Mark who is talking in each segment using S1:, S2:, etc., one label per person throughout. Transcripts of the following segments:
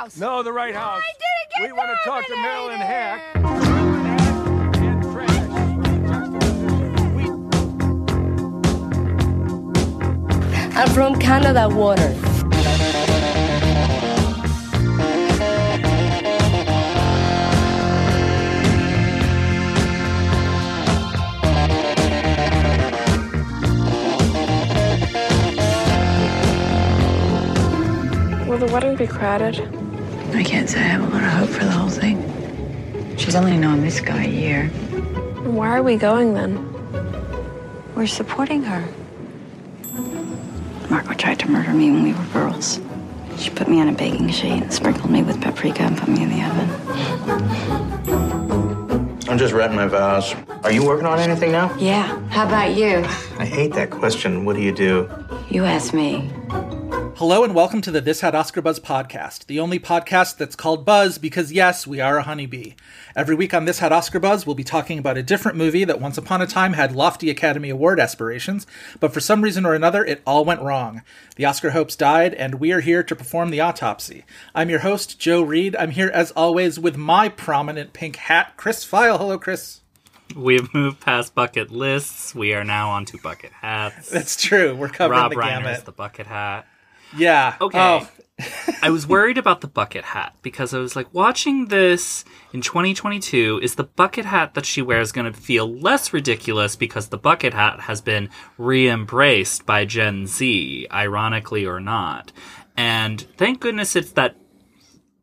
S1: house.
S2: No, the right house.
S1: I didn't get
S2: We want to talk to Marilyn Heck.
S1: nominated.
S2: Marilyn Heck and Trash.
S3: I'm from Canada Water.
S4: Will the wedding be crowded?
S5: I can't say I have a lot of hope for the whole thing. She's only known this guy a year.
S4: Why are we going then?
S5: We're supporting her. Margot tried to murder me when we were girls. She put me on a baking sheet, and sprinkled me with paprika, and put me in the oven.
S6: I'm just writing my vows. Are you working on anything now?
S5: Yeah. How about you?
S6: I hate that question. What do you do?
S5: You ask me.
S7: Hello and welcome to the This Had Oscar Buzz podcast, the only podcast that's called Buzz because, yes, we are a honeybee. Every week on This Had Oscar Buzz, we'll be talking about a different movie that once upon a time had lofty Academy Award aspirations, but for some reason or another, it all went wrong. The Oscar hopes died, and we are here to perform the autopsy. I'm your host, Joe Reed. I'm here, as always, with my prominent pink hat, Chris Feil. Hello, Chris.
S8: We have moved past bucket lists. We are now onto bucket hats.
S7: That's true. We're covering
S8: Rob
S7: the
S8: Reiner's
S7: gamut.
S8: the bucket hat.
S7: Yeah.
S8: Okay.
S7: Oh,
S8: I was worried about the bucket hat because I was like, watching this in 2022, is the bucket hat that she wears going to feel less ridiculous because the bucket hat has been re embraced by Gen Z, ironically or not? And thank goodness it's that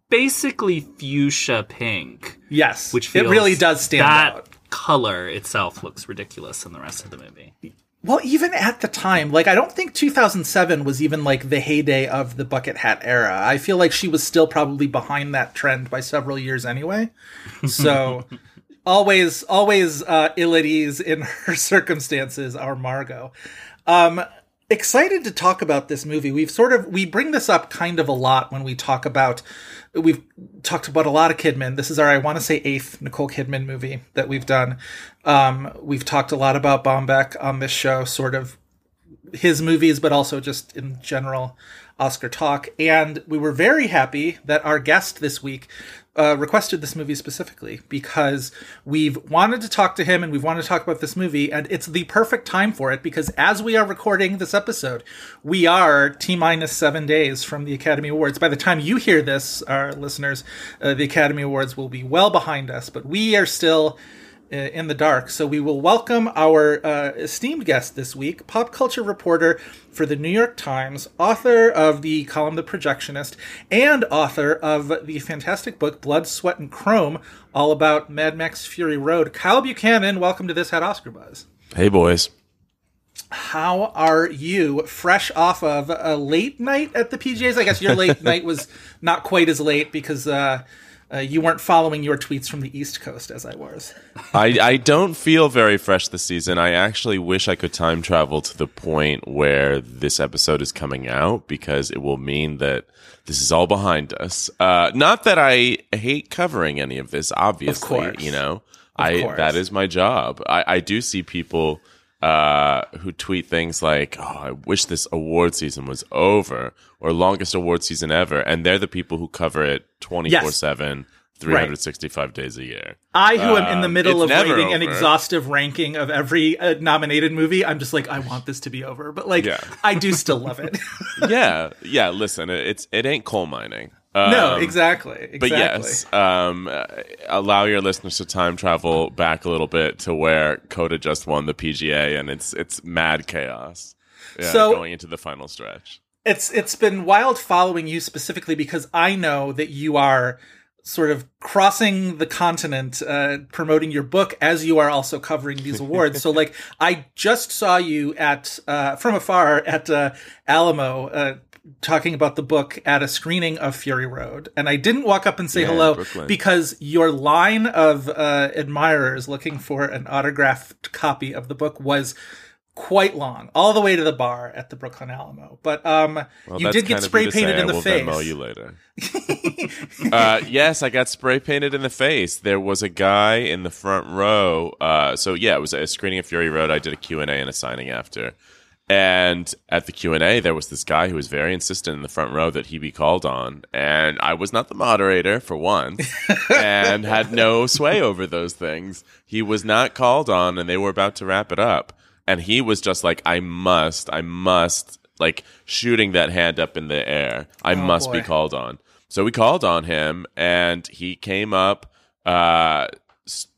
S8: basically fuchsia pink,
S7: yes.
S8: which
S7: it really does stand
S8: that
S7: out.
S8: color itself looks ridiculous in the rest of the movie.
S7: Well, even at the time, like I don't think 2007 was even like the heyday of the bucket hat era. I feel like she was still probably behind that trend by several years anyway. So always, always uh, ill at ease in her circumstances. Our Margot. Um, excited to talk about this movie. We've sort of we bring this up kind of a lot when we talk about we've talked about a lot of Kidman. This is our I want to say eighth Nicole Kidman movie that we've done. Um, we've talked a lot about Baumbach on this show, sort of his movies, but also just in general Oscar talk. And we were very happy that our guest this week uh, requested this movie specifically because we've wanted to talk to him and we've wanted to talk about this movie, and it's the perfect time for it because as we are recording this episode, we are T minus seven days from the Academy Awards. By the time you hear this, our listeners, uh, the Academy Awards will be well behind us, but we are still in the dark. So we will welcome our uh, esteemed guest this week, pop culture reporter for the New York Times, author of the column The Projectionist, and author of the fantastic book Blood, Sweat, and Chrome, all about Mad Max Fury Road. Kyle Buchanan, welcome to this Had Oscar Buzz.
S9: Hey, boys.
S7: How are you? Fresh off of a late night at the PGAs? I guess your late night was not quite as late because uh, uh, you weren't following your tweets from the East Coast as I was.
S9: I, I don't feel very fresh this season. I actually wish I could time travel to the point where this episode is coming out because it will mean that this is all behind us. Uh, not that I hate covering any of this, obviously,
S7: course.
S9: you know, I,
S7: course.
S9: that is my job. I, I do see people, uh, who tweet things like, Oh, I wish this award season was over or longest award season ever. And they're the people who cover it 24 seven, 365 days a year.
S7: I, who am in the
S9: Um,
S7: middle of writing an exhaustive ranking of every uh, nominated movie, I'm just like, I want this to be over. But like,
S9: Yeah.
S7: I do still love it.
S9: yeah, yeah. Listen, it- it's it ain't coal mining. Um,
S7: no, exactly. exactly.
S9: But yes, um, allow your listeners to time travel back a little bit to where Coda just won the PGA, and it's it's mad chaos. Yeah,
S7: So-
S9: going into the final stretch.
S7: it's it's been wild following you specifically because I know that you are sort of crossing the continent uh, promoting your book as you are also covering these awards. so like I just saw you at uh, from afar at uh, Alamo uh, talking about the book at a screening of Fury Road and I didn't walk up and say
S9: Yeah,
S7: hello
S9: Brooklyn.
S7: because your line of uh, admirers looking for an autographed copy of the book was quite long, all the way to the bar at the Brooklyn Alamo. But um,
S9: Well,
S7: you did get spray
S9: say.
S7: painted
S9: I
S7: in the
S9: will
S7: face.
S9: Venmo you later. uh, yes, I got spray painted in the face. There was a guy in the front row. Uh, so yeah, it was a screening of Fury Road. I did a Q and A and a signing after, And at the Q and A, there was this guy who was very insistent in the front row that he be called on, and I was not the moderator for one, and had no sway over those things. He was not called on, and they were about to wrap it up, and he was just like, "I must, I must," like shooting that hand up in the air. I must be called on. So we called on him, and he came up, uh,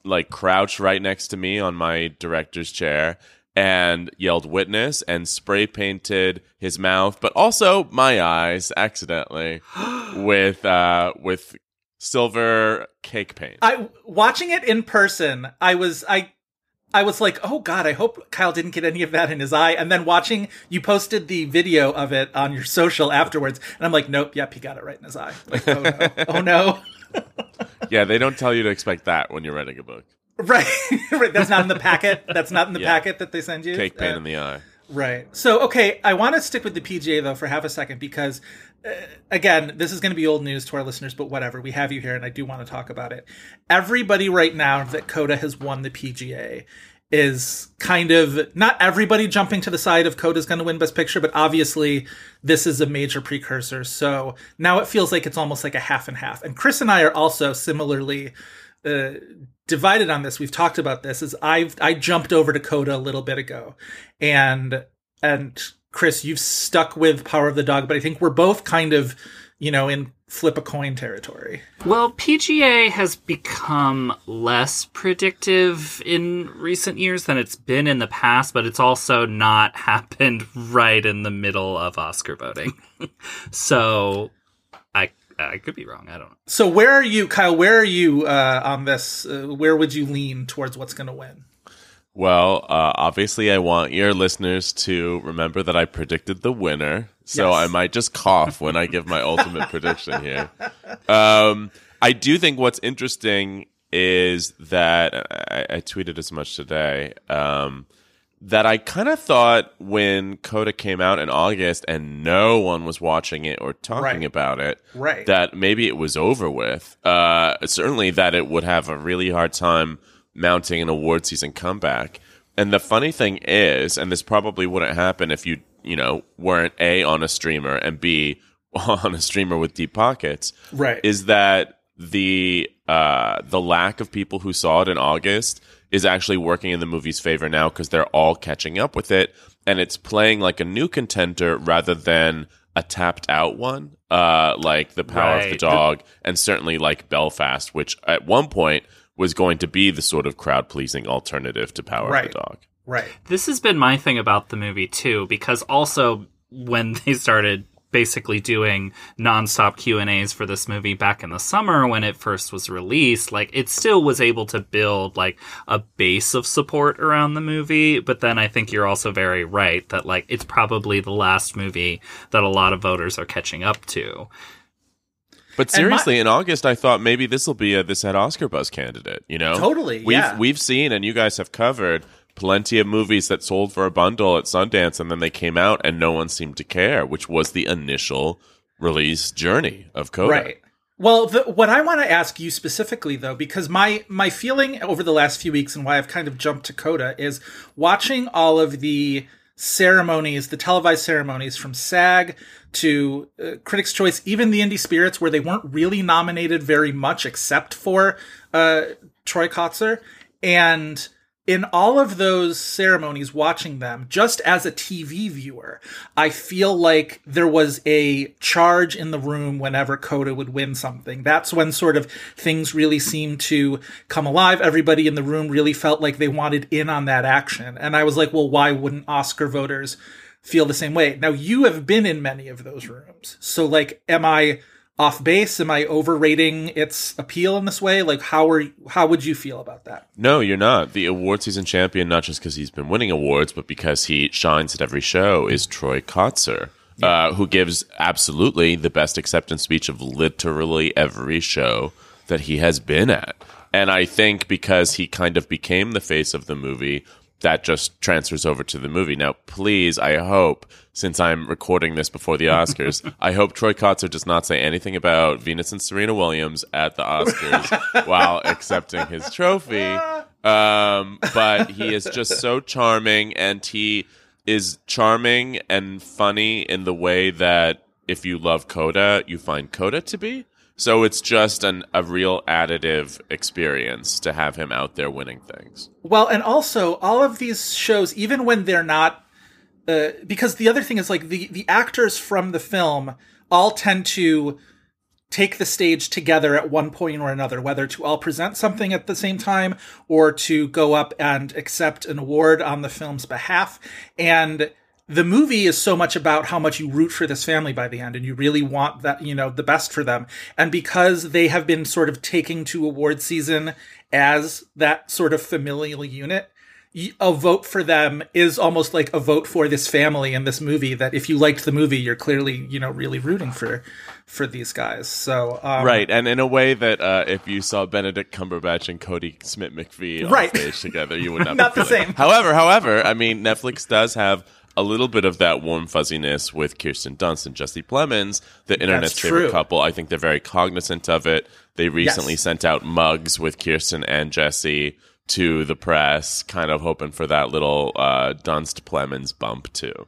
S9: like crouched right next to me on my director's chair and yelled witness and spray painted his mouth but also my eyes accidentally with uh with silver cake paint
S7: I watching it in person, I was I I was like, "Oh god, I hope Kyle didn't get any of that in his eye." And then watching you posted the video of it on your social afterwards, and I'm like, "Nope, yep, he got it right in his eye." Like, "Oh no. oh no."
S9: yeah they don't tell you to expect that when you're writing a book
S7: Right. right, that's not in the packet. That's not in the
S9: Yeah.
S7: packet that they send you.
S9: cake paint
S7: Uh,
S9: in the eye
S7: Right. So, okay, I want to stick with the PGA though for half a second because, uh, again, this is going to be old news to our listeners, but whatever. We have you here, and I do want to talk about it. Everybody right now that Coda has won the PGA is kind of not everybody jumping to the side of Coda's going to win Best Picture, but obviously this is a major precursor. So now it feels like it's almost like a half and half. And Chris and I are also similarly uh, divided on this. We've talked about this. Is I've I jumped over to Coda a little bit ago, and and Chris, you've stuck with Power of the Dog, but I think we're both kind of you know in flip a coin territory.
S8: Well, PGA has become less predictive in recent years than it's been in the past, but it's also not happened right in the middle of Oscar voting. so I I could be wrong. I don't know.
S7: So where are you, Kyle? Where are you uh, on this? Uh, where would you lean towards what's going to win?
S9: well uh obviously i want your listeners to remember that i predicted the winner so
S7: Yes.
S9: i might just cough when i give my ultimate prediction here um i do think what's interesting is that I, I tweeted as much today um that I kind of thought when Coda came out in August and no one was watching it or talking
S7: Right.
S9: about it,
S7: Right.
S9: that maybe it was over with. Uh, certainly that it would have a really hard time mounting an award season comeback. And the funny thing is, and this probably wouldn't happen if you, you know, weren't A, on a streamer and B, on a streamer with deep pockets,
S7: Right.
S9: is that the uh, the lack of people who saw it in August is actually working in the movie's favor now because they're all catching up with it, and it's playing like a new contender rather than a tapped out one, uh, like the Power of the
S8: Right.
S9: Dog, and certainly like Belfast, which at one point was going to be the sort of crowd pleasing alternative to Power
S7: Right.
S9: of the Dog.
S7: Right.
S8: This has been my thing about the movie too, because also when they started basically doing nonstop Q and A's for this movie back in the summer when it first was released, like it still was able to build like a base of support around the movie. But then I think you're also very right that like it's probably the last movie that a lot of voters are catching up to.
S9: But
S7: And my-
S9: seriously, in August, I thought maybe this will be a this had Oscar buzz candidate. You know,
S7: Totally,
S9: We've
S7: yeah.
S9: we've seen and you guys have covered plenty of movies that sold for a bundle at Sundance and then they came out and no one seemed to care, which was the initial release journey of Coda.
S7: Right. Well, the, what I want to ask you specifically, though, because my my feeling over the last few weeks and why I've kind of jumped to Coda is watching all of the ceremonies, the televised ceremonies from SAG to uh, Critics' Choice, even the Indie Spirits, where they weren't really nominated very much except for uh, Troy Kotsur, and in all of those ceremonies, watching them, just as a TV viewer, I feel like there was a charge in the room whenever Coda would win something. That's when sort of things really seemed to come alive. Everybody in the room really felt like they wanted in on that action. And I was like, well, why wouldn't Oscar voters feel the same way? Now, you have been in many of those rooms. So, like, am I off base? Am I overrating its appeal in this way? Like, how are how would you feel about that?
S9: No, you're not. The award season champion, not just because he's been winning awards, but because he shines at every show, is Troy Kotsur, uh, who gives absolutely the best acceptance speech of literally every show that he has been at. And I think because he kind of became the face of the movie, that just transfers over to the movie. Now, please, I hope, since I'm recording this before the Oscars, I hope Troy Kotsur does not say anything about Venus and Serena Williams at the Oscars while accepting his trophy. Um, but he is just so charming and he is charming and funny in the way that if you love Coda, you find Coda to be. So it's just an a real additive experience to have him out there winning things.
S7: Well, and also all of these shows, even when they're not, uh, because the other thing is like the the actors from the film all tend to take the stage together at one point or another, whether to all present something at the same time or to go up and accept an award on the film's behalf. And the movie is so much about how much you root for this family by the end and you really want that, you know, the best for them. And because they have been sort of taking to award season as that sort of familial unit, a vote for them is almost like a vote for this family in this movie that if you liked the movie, you're clearly, you know, really rooting for, for these guys. So, um,
S9: Right, and in a way that uh, if you saw Benedict Cumberbatch and Kodi Smit-McPhee on
S7: Right.
S9: stage together, you would not,
S7: Not the same.
S9: However, however, I mean, Netflix does have a little bit of that warm fuzziness with Kirsten Dunst and Jesse Plemons, the internet's
S7: That's
S9: favorite
S7: true.
S9: couple. I think they're very cognizant of it. They recently
S7: Yes.
S9: sent out mugs with Kirsten and Jesse to the press, kind of hoping for that little uh, Dunst Plemons bump too.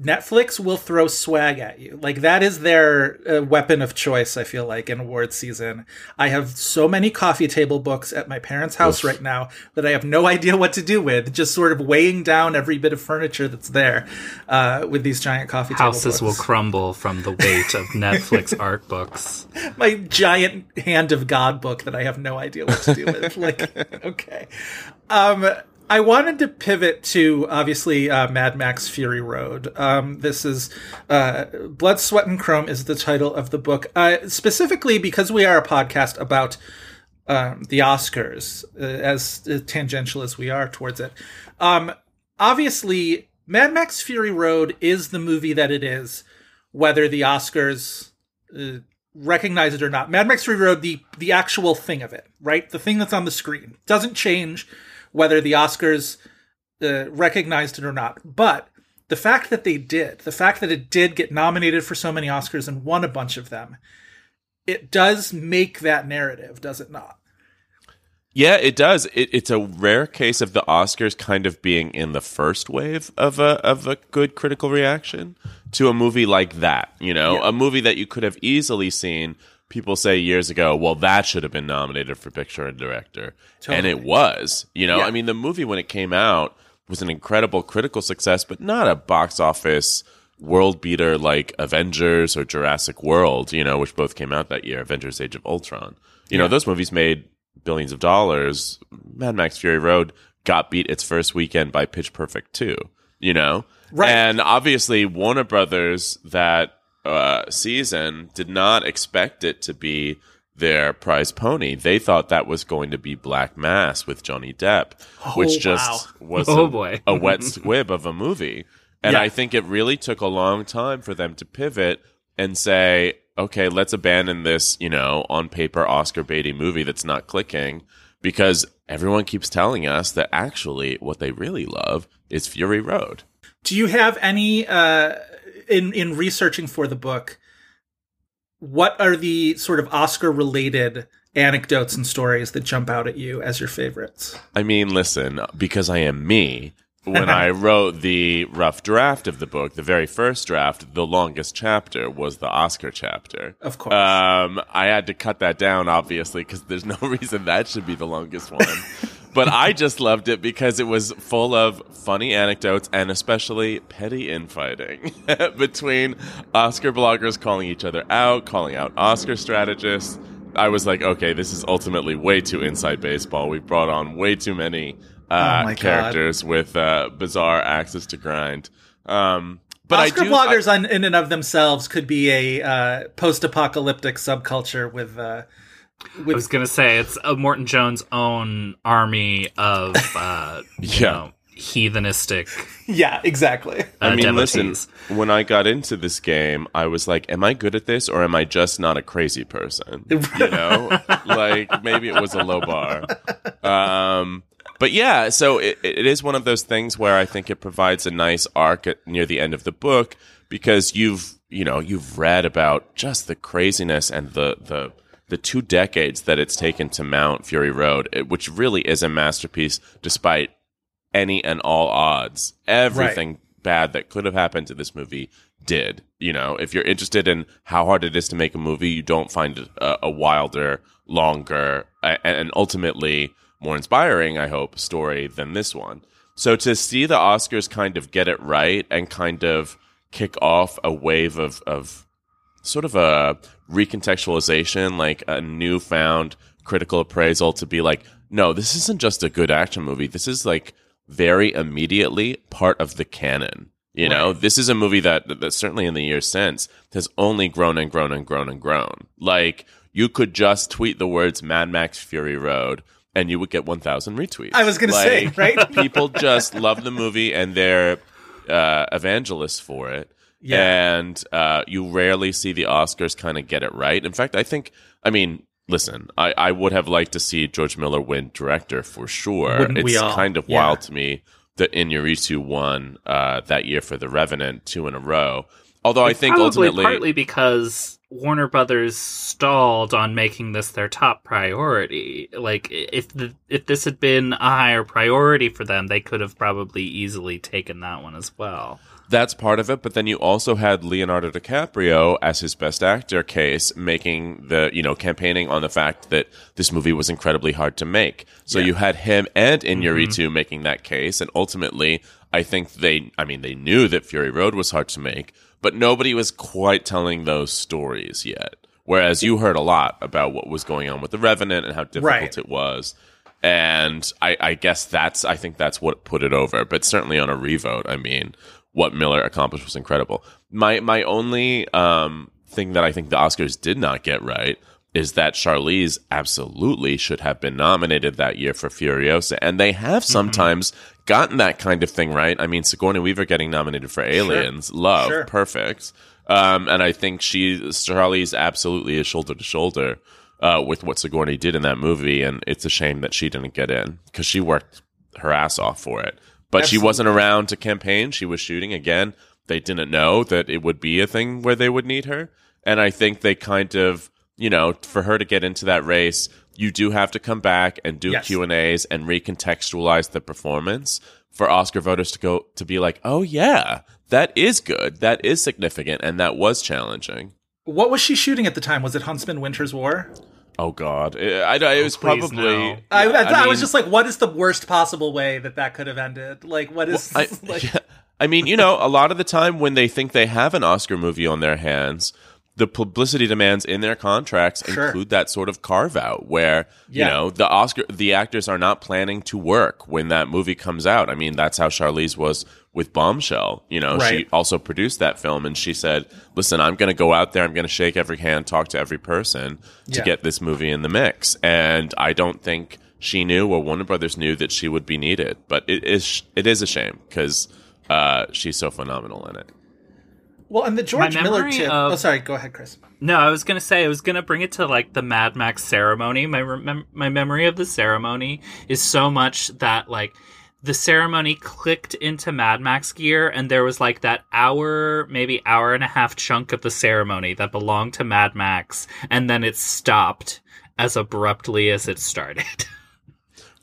S7: Netflix will throw swag at you. Like that is their uh, weapon of choice. I feel like in award season, I have so many coffee table books at my parents' house right now that I have no idea what to do with. Just sort of weighing down every bit of furniture that's there uh, with these giant coffee table books.
S8: Houses will crumble from the weight of Netflix art books.
S7: my giant hand of God book that I have no idea what to do with. like, okay. Um, I wanted to pivot to obviously uh, Mad Max Fury Road. Um, this is uh, Blood, Sweat, and Chrome is the title of the book, uh, specifically because we are a podcast about um, the Oscars, uh, as tangential as we are towards it. Um, obviously, Mad Max Fury Road is the movie that it is, whether the Oscars uh, recognize it or not. Mad Max Fury Road, the the actual thing of it, right? The thing that's on the screen doesn't change whether the Oscars uh, recognized it or not. But the fact that they did, the fact that it did get nominated for so many Oscars and won a bunch of them, it does make that narrative, does it not?
S9: Yeah, it does. It, it's a rare case of the Oscars kind of being in the first wave of a of a good critical reaction to a movie like that. You know,
S7: Yeah.
S9: a movie that you could have easily seen people say years ago, "Well, that should have been nominated for picture and director," and it was. You know,
S7: Yeah.
S9: I mean, the movie when it came out was an incredible critical success, but not a box office world beater like Avengers or Jurassic World. You know, which both came out that year. Avengers: Age of Ultron. You know, those movies made billions of dollars. Mad Max Fury Road got beat its first weekend by Pitch Perfect 2, you know?
S7: Right.
S9: And obviously Warner Brothers that uh, season did not expect it to be their prize pony. They thought that was going to be Black Mass with Johnny Depp, which just was
S8: Oh,
S9: a,
S8: boy.
S9: a wet squib of a movie. And
S7: Yeah.
S9: I think it really took a long time for them to pivot and say, okay, let's abandon this, you know, on paper Oscar baity movie that's not clicking because everyone keeps telling us that actually what they really love is Fury Road.
S7: Do you have any uh, in in researching for the book? What are the sort of Oscar related anecdotes and stories that jump out at you as your favorites?
S9: I mean, listen, because I am me, when I wrote the rough draft of the book, the very first draft, the longest chapter was the Oscar chapter.
S7: Of course.
S9: Um, I had to cut that down, obviously, because there's no reason that should be the longest one. but I just loved it because it was full of funny anecdotes and especially petty infighting between Oscar bloggers calling each other out, calling out Oscar strategists. I was like, okay, this is ultimately way too inside baseball. We brought on way too many
S7: Oh
S9: uh,
S7: God.
S9: characters with uh, bizarre access to grind. Um, but
S7: Oscar
S9: I do,
S7: bloggers on, in and of themselves could be a uh, post-apocalyptic subculture with uh,
S8: I was gonna say it's Immortan Joe's own army of uh, you
S9: Yeah.
S8: know, heathenistic.
S7: yeah, exactly.
S8: Uh,
S9: I mean,
S8: devotees.
S9: listen, when I got into this game, I was like, am I good at this or am I just not a crazy person? You know, like maybe it was a low bar. Um, but yeah, so it, it is one of those things where I think it provides a nice arc at, near the end of the book because you've, you know, you've read about just the craziness and the, the, the two decades that it's taken to mount Fury Road, it- which really is a masterpiece despite any and all odds. Everything bad that could have happened to this movie did. You know, if you're interested in how hard it is to make a movie, you don't find a, a wilder, longer, a- and ultimately more inspiring, I hope, story than this one. So to see the Oscars kind of get it right and kind of kick off a wave of, of sort of a recontextualization, like a newfound critical appraisal to be like, no, this isn't just a good action movie. This is like very immediately part of the canon. You know, this is a movie that, that certainly in the years since has only grown and grown and grown and grown. Like you could just tweet the words Mad Max Fury Road and you would get 1,000 retweets.
S7: I was gonna say, right?
S9: people just love the movie and they're uh, evangelists for it.
S7: Yeah.
S9: And uh, you rarely see the Oscars kind of get it right. In fact, I think, I mean, listen, I, I would have liked to see George Miller win director for sure.
S7: Wouldn't
S9: it's kind of
S7: Yeah.
S9: wild to me that Inarritu won uh, that year for The Revenant two in a row. Although I think ultimately,
S8: partly because Warner Brothers stalled on making this their top priority. Like if the, if this had been a higher priority for them, they could have probably easily taken that one as well.
S9: That's part of it, but then you also had Leonardo DiCaprio as his best actor case making the, you know, campaigning on the fact that this movie was incredibly hard to make. So you had him and Iñárritu mm-hmm. making that case and ultimately I think they I mean they knew that Fury Road was hard to make, but nobody was quite telling those stories yet. Whereas you heard a lot about what was going on with The Revenant and how difficult
S7: Right.
S9: it was. And I, I guess that's I think that's what put it over. But certainly on a revote, I mean, what Miller accomplished was incredible. My my only um, thing that I think the Oscars did not get right is that Charlize absolutely should have been nominated that year for Furiosa, and they have sometimes gotten that kind of thing right. I mean, Sigourney Weaver getting nominated for Aliens, Love,
S7: Sure.
S9: perfect. Um, and I think she Charlize absolutely is shoulder to shoulder uh, with what Sigourney did in that movie, and it's a shame that she didn't get in because she worked her ass off for it. But she wasn't around to campaign; she was shooting again. They didn't know that it would be a thing where they would need her, and I think they kind of, you know, for her to get into that race, you do have to come back and do
S7: Yes.
S9: Q and A's and recontextualize the performance for Oscar voters to go to be like, oh yeah, that is good, that is significant, and that was challenging.
S7: What was she shooting at the time? Was it Huntsman Winter's War?
S9: Oh God, I, I- it oh, was
S8: please,
S9: probably.
S8: no.
S7: I, I, I was just like, what is the worst possible way that that could have ended? Like, what is
S9: I,
S7: like?
S9: yeah. I mean, you know, a lot of the time when they think they have an Oscar movie on their hands, the publicity demands in their contracts
S7: Sure.
S9: include that sort of carve out where,
S7: Yeah.
S9: you know, the Oscar, the actors are not planning to work when that movie comes out. I mean, that's how Charlize was with Bombshell. You know, she also produced that film and she said, listen, I'm going to go out there, I'm going to shake every hand, talk to every person to
S7: Yeah.
S9: get this movie in the mix. And I don't think she knew or Warner Brothers knew that she would be needed. But it is, it is a shame because uh, she's so phenomenal in it.
S7: Well, and the George Miller
S8: memory
S7: tip.
S8: of-
S7: oh, sorry. Go ahead, Chris.
S8: No, I was gonna say I was gonna bring it to like the Mad Max ceremony. My remem- my memory of the ceremony is so much that like the ceremony clicked into Mad Max gear, and there was like that hour, maybe hour and a half chunk of the ceremony that belonged to Mad Max, and then it stopped as abruptly as it started.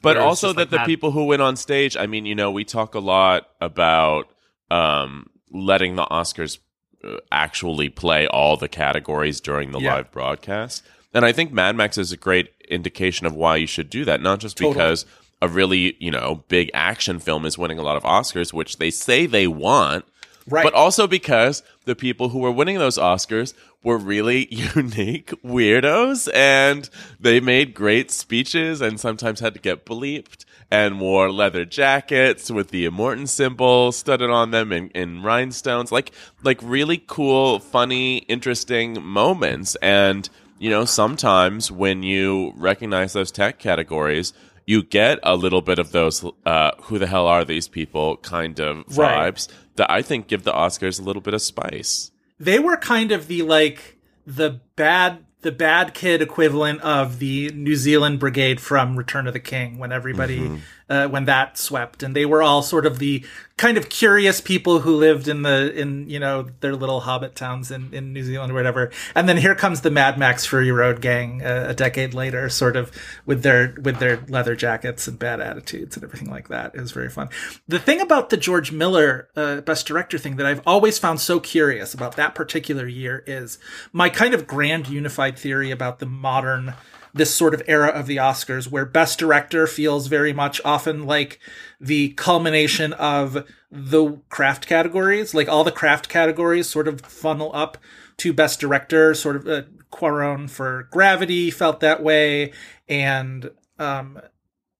S9: But also that
S8: like
S9: the
S8: that-
S9: people who went on stage, I mean, you know, we talk a lot about um, letting the Oscars uh, actually play all the categories during the
S7: Yeah.
S9: live broadcast. And I think Mad Max is a great indication of why you should do that, not just
S7: Totally.
S9: because a really, you know, big action film is winning a lot of Oscars, which they say they want,
S7: Right.
S9: but also because the people who were winning those Oscars were really unique weirdos and they made great speeches and sometimes had to get bleeped and wore leather jackets with the Immortan symbol studded on them in, in rhinestones. Like like really cool, funny, interesting moments. And, you know, sometimes when you recognize those tech categories, you get a little bit of those uh, who the hell are these people kind of
S7: Right.
S9: vibes that I think give the Oscars a little bit of spice.
S7: they were kind of the like the bad the bad kid equivalent of the New Zealand brigade from Return of the King when everybody uh, when that swept. And they were all sort of the kind of curious people who lived in the in you know their little hobbit towns in, in New Zealand or whatever. And then here comes the Mad Max Fury Road gang uh, a decade later sort of with their with their leather jackets and bad attitudes and everything like that. It was very fun. The thing about the George Miller uh, best director thing that I've always found so curious about that particular year is my kind of grand unified theory about the modern this sort of era of the Oscars where best director feels very much often like the culmination of the craft categories like all the craft categories sort of funnel up to best director sort of uh, Cuarón for Gravity felt that way. And um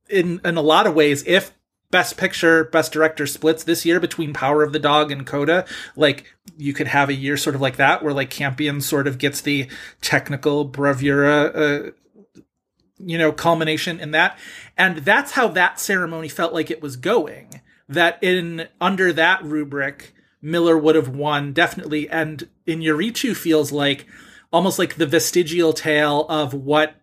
S7: in in a lot of ways if best picture best director splits this year between power of the dog and coda like you could have a year sort of like that where like campion sort of gets the technical bravura uh, you know culmination in that and that's how that ceremony felt like it was going that in under that rubric miller would have won definitely and Iñárritu feels like almost like the vestigial tale of what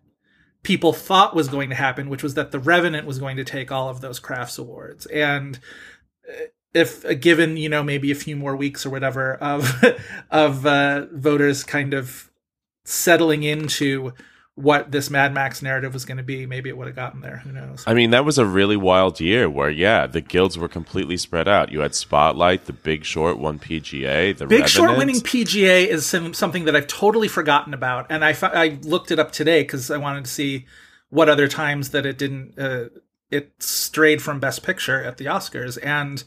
S7: people thought was going to happen, which was that the Revenant was going to take all of those crafts awards. And uh, if uh, given, you know, maybe a few more weeks or whatever of of uh, voters kind of settling into what this Mad Max narrative was going to be, maybe it would have gotten there. Who knows?
S9: I mean, that was a really wild year where, yeah, the guilds were completely spread out. You had Spotlight, The Big Short won PGA, The
S7: Big Short winning PGA is some, something that I've totally forgotten about, and I I looked it up today because I wanted to see what other times that it didn't uh, it strayed from Best Picture at the Oscars, and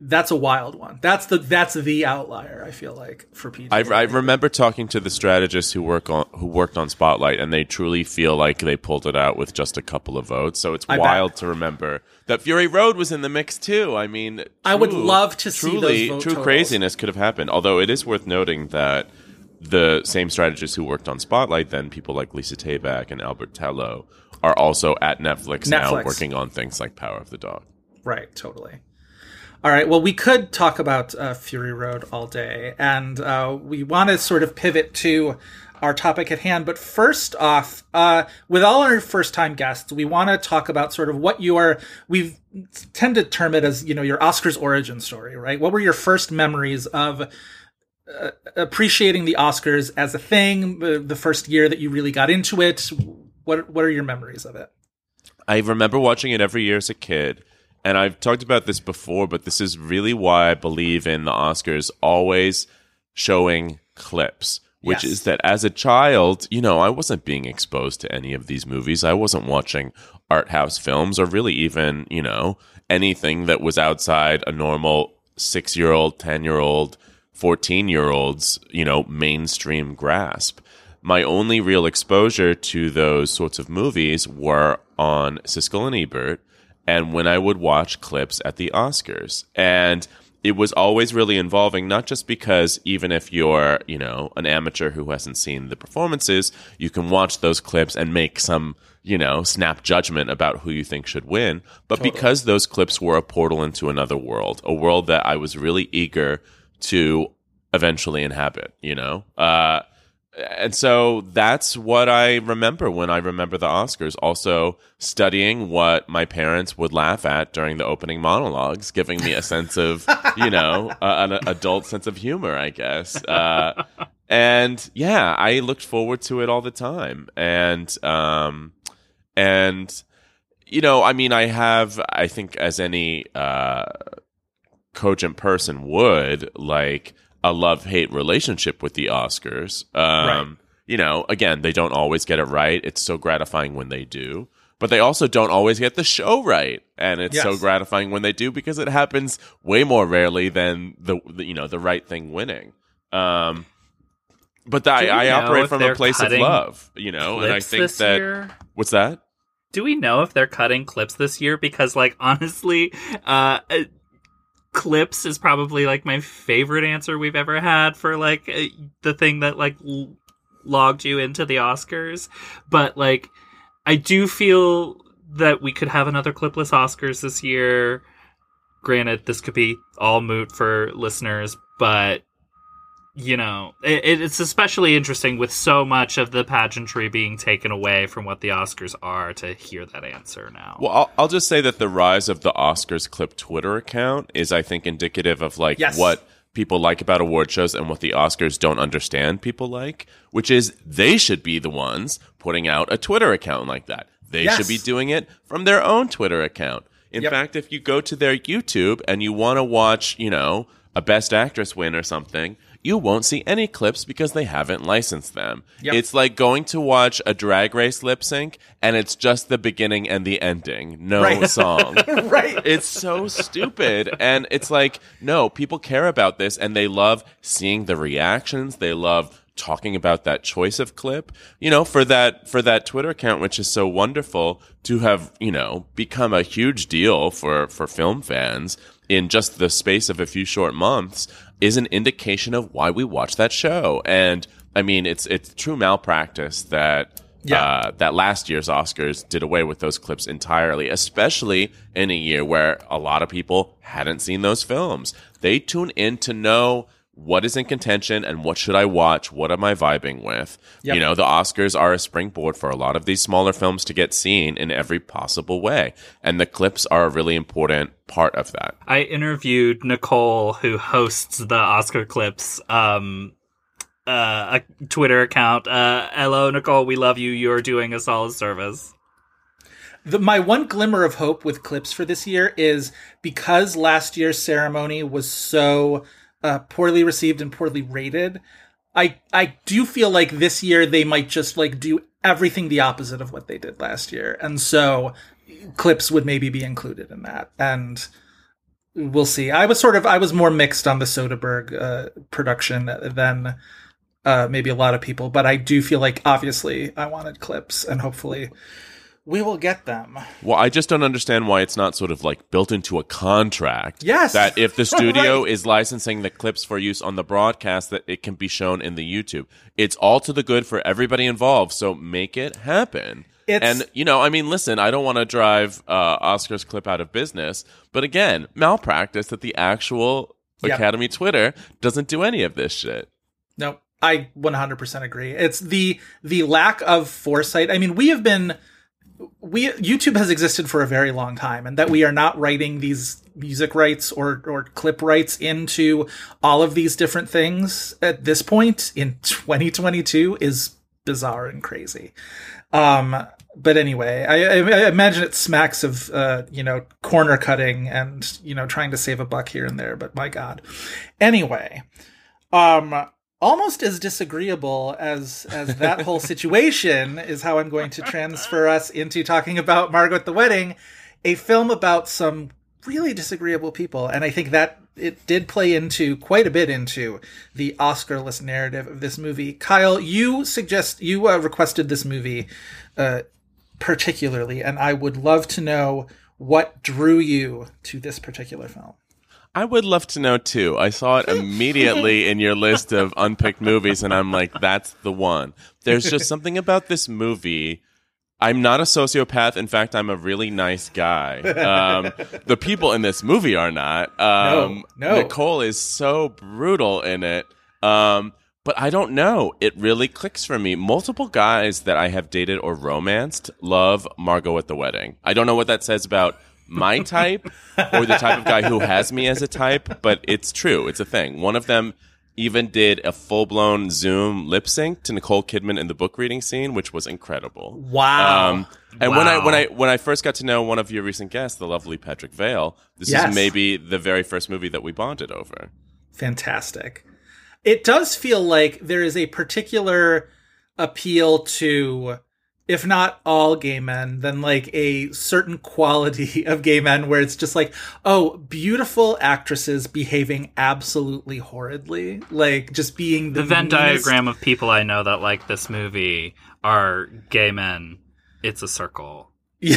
S7: that's a wild one. That's the that's the outlier. I feel like for PGA.
S9: I, I remember talking to the strategists who work on who worked on Spotlight, and they truly feel like they pulled it out with just a couple of votes. So it's
S7: I bet.
S9: wild to remember that Fury Road was in the mix too. I mean,
S7: I would love to see
S9: truly
S7: those vote
S9: true
S7: totals.
S9: craziness could have happened. Although it is worth noting that the same strategists who worked on Spotlight, then people like Lisa Taback and Albert Tello, are also at Netflix, now working on things like Power of the Dog.
S7: Right, totally. All right, well, we could talk about uh, Fury Road all day, and uh, we want to sort of pivot to our topic at hand. But first off, uh, with all our first time guests, we want to talk about sort of what your, we tend to term it as, you know, your Oscars origin story, right? What were your first memories of uh, appreciating the Oscars as a thing, the first year that you really got into it? What, what are your memories of it?
S9: I remember watching it every year as a kid. And I've talked about this before, but this is really why I believe in the Oscars always showing clips, which
S7: Yes.
S9: is that as a child, you know, I wasn't being exposed to any of these movies. I wasn't watching art house films or really even, you know, anything that was outside a normal six year old, 10 year old, 14 year old's, you know, mainstream grasp. My only real exposure to those sorts of movies were on Siskel and Ebert and when I would watch clips at the Oscars. And it was always really involving, not just because even if you're, you know, an amateur who hasn't seen the performances, you can watch those clips and make some, you know, snap judgment about who you think should win, but because those clips were a portal into another world, a world that I was really eager to eventually inhabit, you know? Uh, and so that's what I remember when I remember the Oscars. Also, studying what my parents would laugh at during the opening monologues, giving me a sense of, you know, uh, an adult sense of humor, I guess. Uh, and yeah, I looked forward to it all the time. And, um, and, you know, I mean, I have, I think, as any, uh, cogent person would, like, a love hate relationship with the Oscars. Um,
S7: Right.
S9: You know, again, they don't always get it right. It's so gratifying when they do, but they also don't always get the show right. And it's so gratifying when they do because it happens way more rarely than the, the you know the right thing winning. Um, but I, I operate from a place of love, you know, and I think that
S8: year?
S9: what's that?
S8: Do we know if they're cutting clips this year? Because, like, honestly, uh, clips is probably like my favorite answer we've ever had for like uh, the thing that like l- logged you into the Oscars. But like, I do feel that we could have another clipless Oscars this year. Granted, this could be all moot for listeners, but you know, it, it's especially interesting with so much of the pageantry being taken away from what the Oscars are to hear that answer now.
S9: Well, I'll, I'll just say that the rise of the Oscars clip Twitter account is, I think, indicative of like
S7: Yes.
S9: what people like about award shows and what the Oscars don't understand people like, which is they should be the ones putting out a Twitter account like that. They
S7: Yes.
S9: should be doing it from their own Twitter account. In
S7: Yep.
S9: fact, if you go to their YouTube and you want to watch, you know, a Best Actress win or something, you won't see any clips because they haven't licensed them.
S7: Yep.
S9: It's like going to watch a drag race lip sync and it's just the beginning and the ending, no
S7: Right.
S9: song.
S7: right.
S9: It's so stupid. And it's like, no, people care about this and they love seeing the reactions. They love talking about that choice of clip. You know, for that for that Twitter account, which is so wonderful to have, you know, become a huge deal for for film fans in just the space of a few short months is an indication of why we watch that show. And I mean, it's it's true malpractice that
S7: Yeah.
S9: uh, that last year's Oscars did away with those clips entirely, especially in a year where a lot of people hadn't seen those films. They tune in to know what is in contention and what should I watch? What am I vibing with?
S7: Yep.
S9: You know, the Oscars are a springboard for a lot of these smaller films to get seen in every possible way. And the clips are a really important part of that.
S8: I interviewed Nicole, who hosts the Oscar clips, um, uh, a Twitter account. Uh, hello, Nicole. We love you. You're doing a solid service.
S7: The, my one glimmer of hope with clips for this year is because last year's ceremony was so uh, poorly received and poorly rated. I I do feel like this year they might just like do everything the opposite of what they did last year, and so clips would maybe be included in that. And we'll see. I was sort of I was more mixed on the Soderbergh uh, production than uh, maybe a lot of people, but I do feel like obviously I wanted clips, and hopefully we will get them.
S9: Well, I just don't understand why it's not sort of like built into a contract.
S7: Yes.
S9: That if the studio
S7: Right.
S9: is licensing the clips for use on the broadcast, that it can be shown in the YouTube. It's all to the good for everybody involved. So make it happen.
S7: It's-
S9: and you know, I mean, listen, I don't want to drive uh, Oscar's clip out of business, but again, malpractice that the actual
S7: Yep.
S9: Academy Twitter doesn't do any of this shit.
S7: No, I 100% agree. It's the the lack of foresight. I mean, we have been we YouTube has existed for a very long time and that we are not writing these music rights or or clip rights into all of these different things at this point in 2022 is bizarre and crazy. Um but anyway, I, I, imagine it smacks of uh, you know corner cutting and you know trying to save a buck here and there. But my God, anyway, um, almost as disagreeable as as that whole situation is how I'm going to transfer us into talking about Margot at the Wedding, a film about some really disagreeable people, and I think that it did play into quite a bit into the Oscar-less narrative of this movie. Kyle, you suggest you uh, requested this movie uh, particularly, and I would love to know what drew you to this particular film.
S9: I would love to know too. I saw it immediately in your list of unpicked movies, and I'm like, that's the one. There's just something about this movie. I'm not a sociopath. In fact, I'm a really nice guy. Um, the people in this movie are not. Um,
S7: No, no.
S9: Nicole is so brutal in it. Um, but I don't know. It really clicks for me. Multiple guys that I have dated or romanced love Margot at the wedding. I don't know what that says about my type or the type of guy who has me as a type, but it's true. It's a thing. One of them even did a full blown Zoom lip sync to Nicole Kidman in the book reading scene, which was incredible.
S7: Wow.
S9: Um, and when I when I when I first got to know one of your recent guests, the lovely Patrick Vale, this
S7: Yes.
S9: is maybe the very first movie that we bonded over.
S7: fantastic. It does feel like there is a particular appeal to, if not all gay men, then like a certain quality of gay men where it's just like, oh, beautiful actresses behaving absolutely horridly, like just being the,
S8: The Venn
S7: meanest-
S8: diagram of people I know that like this movie are gay men. It's a circle.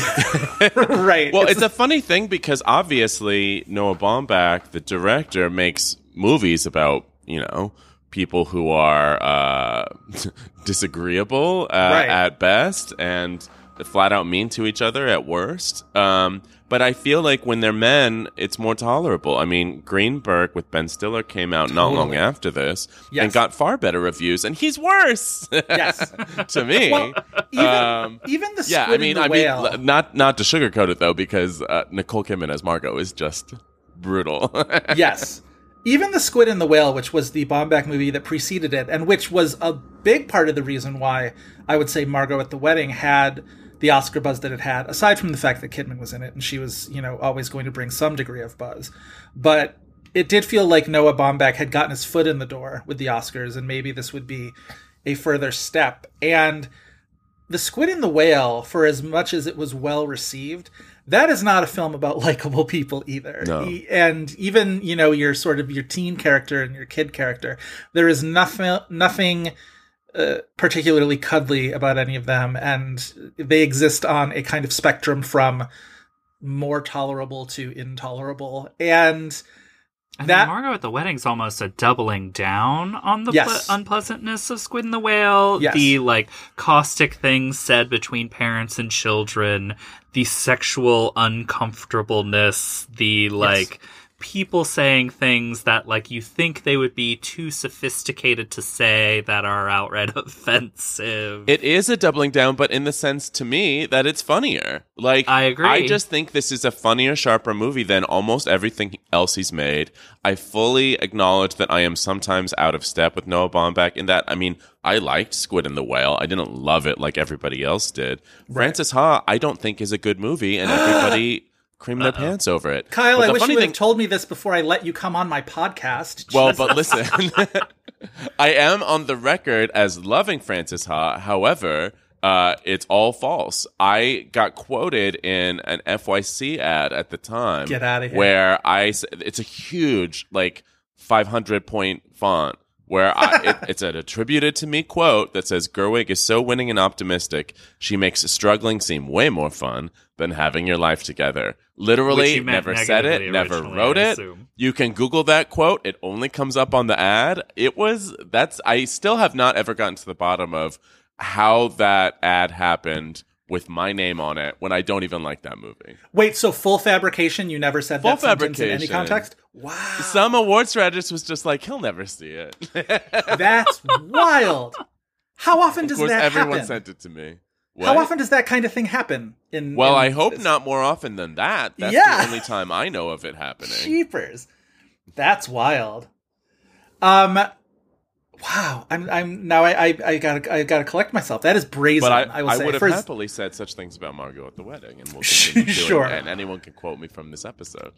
S7: right?
S9: Well, it's a funny thing because obviously Noah Baumbach, the director, makes movies about you know people who are uh, disagreeable uh,
S7: Right.
S9: at best, and flat out mean to each other at worst. Um, but I feel like when they're men, it's more tolerable. I mean, Greenberg with Ben Stiller came out not long after this
S7: Yes.
S9: and got far better reviews, and he's worse.
S7: Yes.
S9: to me.
S7: Well, even,
S9: Um,
S7: even the
S9: yeah, I mean, I
S7: the
S9: mean, not not to sugarcoat it though, because uh, Nicole Kidman as Margot is just brutal.
S7: yes. Even the Squid and the Whale, which was the Baumbach movie that preceded it, and which was a big part of the reason why I would say Margot at the Wedding had the Oscar buzz that it had, aside from the fact that Kidman was in it and she was, you know, always going to bring some degree of buzz. But it did feel like Noah Baumbach had gotten his foot in the door with the Oscars, and maybe this would be a further step. And the Squid and the Whale, for as much as it was well received, that is not a film about likable people either.
S9: No.
S7: And even you know your sort of your teen character and your kid character, there is nothing nothing uh, particularly cuddly about any of them, and they exist on a kind of spectrum from more tolerable to intolerable. And
S8: And
S7: That-
S8: Margot at the Wedding's almost a doubling down on the
S7: Yes.
S8: ple- unpleasantness of Squid and the Whale.
S7: Yes.
S8: The like caustic things said between parents and children, the sexual uncomfortableness, the like people saying things that like you think they would be too sophisticated to say that are outright offensive.
S9: It is a doubling down, but in the sense to me that it's funnier. Like
S8: I agree.
S9: I just think this is a funnier, sharper movie than almost everything else he's made. I fully acknowledge that I am sometimes out of step with Noah Baumbach in that I mean I liked Squid and the Whale. I didn't love it like everybody else did. Frances Ha, I don't think is a good movie, and everybody creamed their pants over it.
S7: Kyle,
S9: But
S7: I wish you would
S9: thing-
S7: have told me this before I let you come on my podcast.
S9: Well, but listen, I am on the record as loving Frances Ha. However, uh, it's all false. I got quoted in an FYC ad at the time.
S7: Get out of here.
S9: Where I, it's a huge, like, 500 point font. Where I, it, it's an attributed to me quote that says Gerwig is so winning and optimistic, she makes struggling seem way more fun than having your life together. Literally,
S8: you
S9: never said it, never wrote it. You can Google that quote. It only comes up on the ad. It was that's I still have not ever gotten to the bottom of how that ad happened with my name on it when I don't even like that movie.
S7: Wait, so full fabrication? You never said
S9: Full
S7: that sentence in any context? Wow,
S9: Some award strategist was just like, he'll never see it.
S7: that's wild. How often does
S9: course,
S7: that
S9: everyone
S7: happen?
S9: sent it to me.
S7: How often does that kind of thing happen? In
S9: Well,
S7: in
S9: I hope
S7: this-
S9: not more often than that. That's
S7: Yeah.
S9: the only time I know of it happening.
S7: Jeepers, that's wild. Um, wow. I'm I'm now I I, I gotta I gotta collect myself. That is brazen.
S9: But I,
S7: I
S9: I would have happily said such things about Margot at the wedding, and we'll continue doing
S7: Sure.
S9: it. And anyone can quote me from this episode.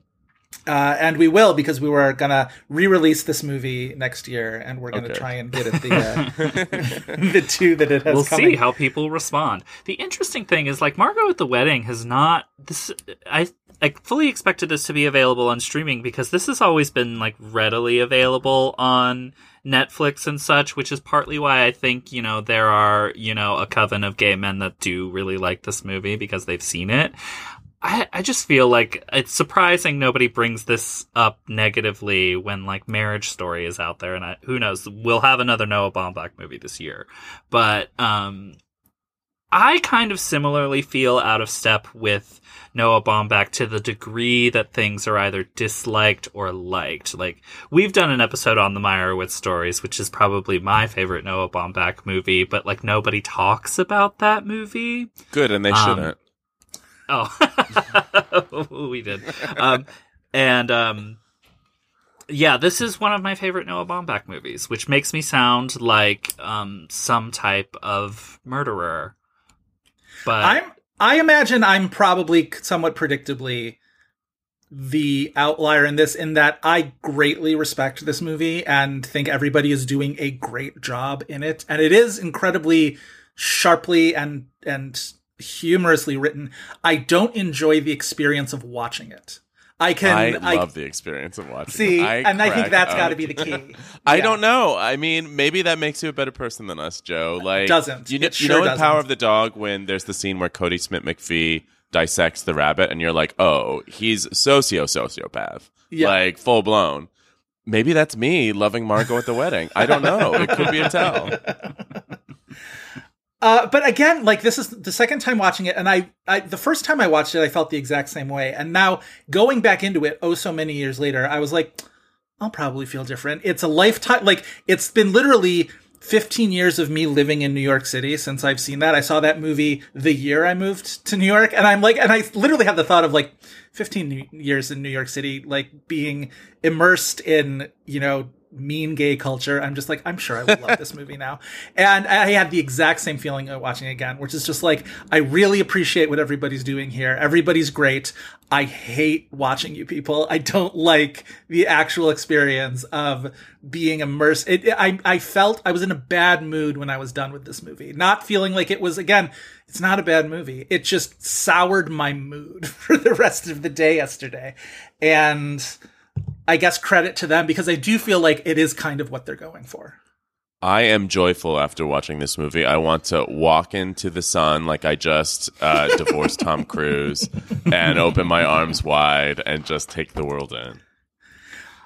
S7: Uh, and we will because we were gonna re-release this movie next year, and we're gonna
S9: Okay.
S7: try and get it the uh, the two that it has.
S8: we'll
S7: coming.
S8: see how people respond. The interesting thing is, like Margot at the Wedding has not this. I I fully expected this to be available on streaming because this has always been like readily available on Netflix and such, which is partly why I think you know there are you know a coven of gay men that do really like this movie because they've seen it. I, I just feel like it's surprising nobody brings this up negatively when like Marriage Story is out there, and I, who knows, we'll have another Noah Baumbach movie this year. But um, I kind of similarly feel out of step with Noah Baumbach to the degree that things are either disliked or liked. Like we've done an episode on the Meyerowitz stories, which is probably my favorite Noah Baumbach movie, but like nobody talks about that movie.
S9: Good, and they
S8: Um,
S9: shouldn't.
S8: Oh, we did. Um, and um, yeah, this is one of my favorite Noah Baumbach movies, which makes me sound like um, some type of murderer. But
S7: I'm I imagine I'm probably somewhat predictably the outlier in this in that I greatly respect this movie and think everybody is doing a great job in it and it is incredibly sharply and and humorously written. I don't enjoy the experience of watching it. I can
S9: I love the experience of watching.
S7: see
S9: it.
S7: and I think that's got to be the key.
S9: I
S7: Yeah.
S9: don't know. I mean, maybe that makes you a better person than us, Joe. Like,
S7: Doesn't.
S9: you know? You
S7: sure
S9: in Power
S7: doesn't.
S9: of the Dog, when there's the scene where Kodi Smit-McPhee dissects the rabbit, and you're like, oh, he's socio sociopath,
S7: Yeah.
S9: like full blown. Maybe that's me loving Margot at the wedding. I don't know. It could be a tell.
S7: Uh, but again, like this is the second time watching it, and I, I, the first time I watched it, I felt the exact same way, and now going back into it, oh, so many years later, I was like, I'll probably feel different. It's a lifetime, like it's been literally 15 years of me living in New York City since I've seen that. I saw that movie the year I moved to New York, and I'm like, and I literally had the thought of like 15 years in New York City, like being immersed in, you know, mean gay culture. I'm just like, I'm sure I would love this movie now. And I had the exact same feeling watching it again, which is just like, I really appreciate what everybody's doing here. Everybody's great. I hate watching you people. I don't like the actual experience of being immersed. It, I, I felt I was in a bad mood when I was done with this movie, not feeling like it was, again, it's not a bad movie. It just soured my mood for the rest of the day yesterday. And, I guess credit to them because I do feel like it is kind of what they're going for.
S9: I am joyful after watching this movie. I want to walk into the sun like I just uh, divorced Tom Cruise and open my arms wide and just take the world in.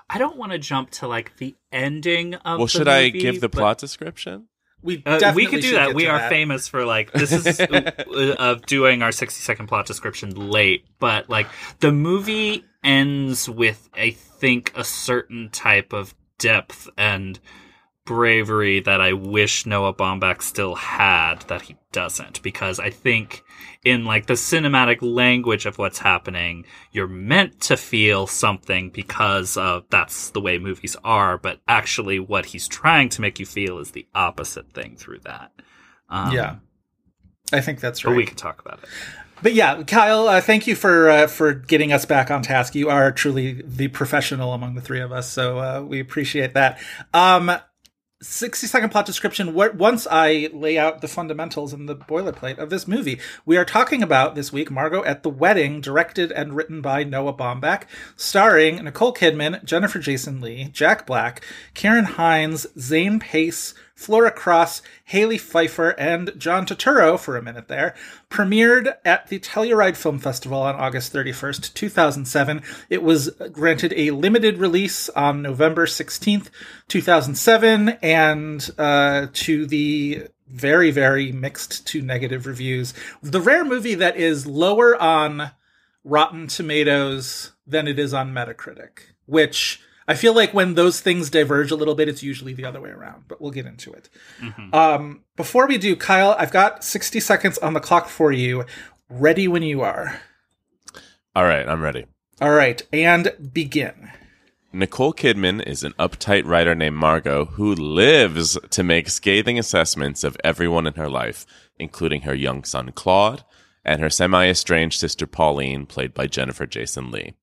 S8: I don't want to jump to like the ending of.
S9: Well,
S8: the
S9: should I give the plot description?
S7: We
S8: Uh, we could do that. We are
S7: that.
S8: famous for like this is uh, of doing our sixty second plot description late, but like the movie ends with I think a certain type of depth and bravery that I wish Noah Baumbach still had that he doesn't. Because I think in like the cinematic language of what's happening you're meant to feel something because of that's the way movies are but actually what he's trying to make you feel is the opposite thing through that. Um,
S7: Yeah, I think that's
S8: but
S7: right.
S8: we can talk about it
S7: But yeah, Kyle, uh, thank you for uh, for getting us back on task. You are truly the professional among the three of us, so uh, we appreciate that. Um, 60 second plot description. What, once I lay out the fundamentals and the boilerplate of this movie, we are talking about this week Margot at the Wedding, directed and written by Noah Baumbach, starring Nicole Kidman, Jennifer Jason Leigh, Jack Black, Ciarán Hinds, Zane Pais, Flora Cross, Halley Feiffer, and John Turturro for a minute there. Premiered at the Telluride Film Festival on August 31st, 2007. It was granted a limited release on November 16th, 2007, and uh, to the very, very mixed to negative reviews. The rare movie that is lower on Rotten Tomatoes than it is on Metacritic, which I feel like when those things diverge a little bit, it's usually the other way around, but we'll get into it. Um, before we do, Kyle, I've got 60 seconds on the clock for you. Ready when you are.
S9: All right, I'm ready.
S7: All right, and begin.
S9: Nicole Kidman is an uptight writer named Margot who lives to make scathing assessments of everyone in her life, including her young son Claude and her semi estranged sister Pauline, played by Jennifer Jason Leigh.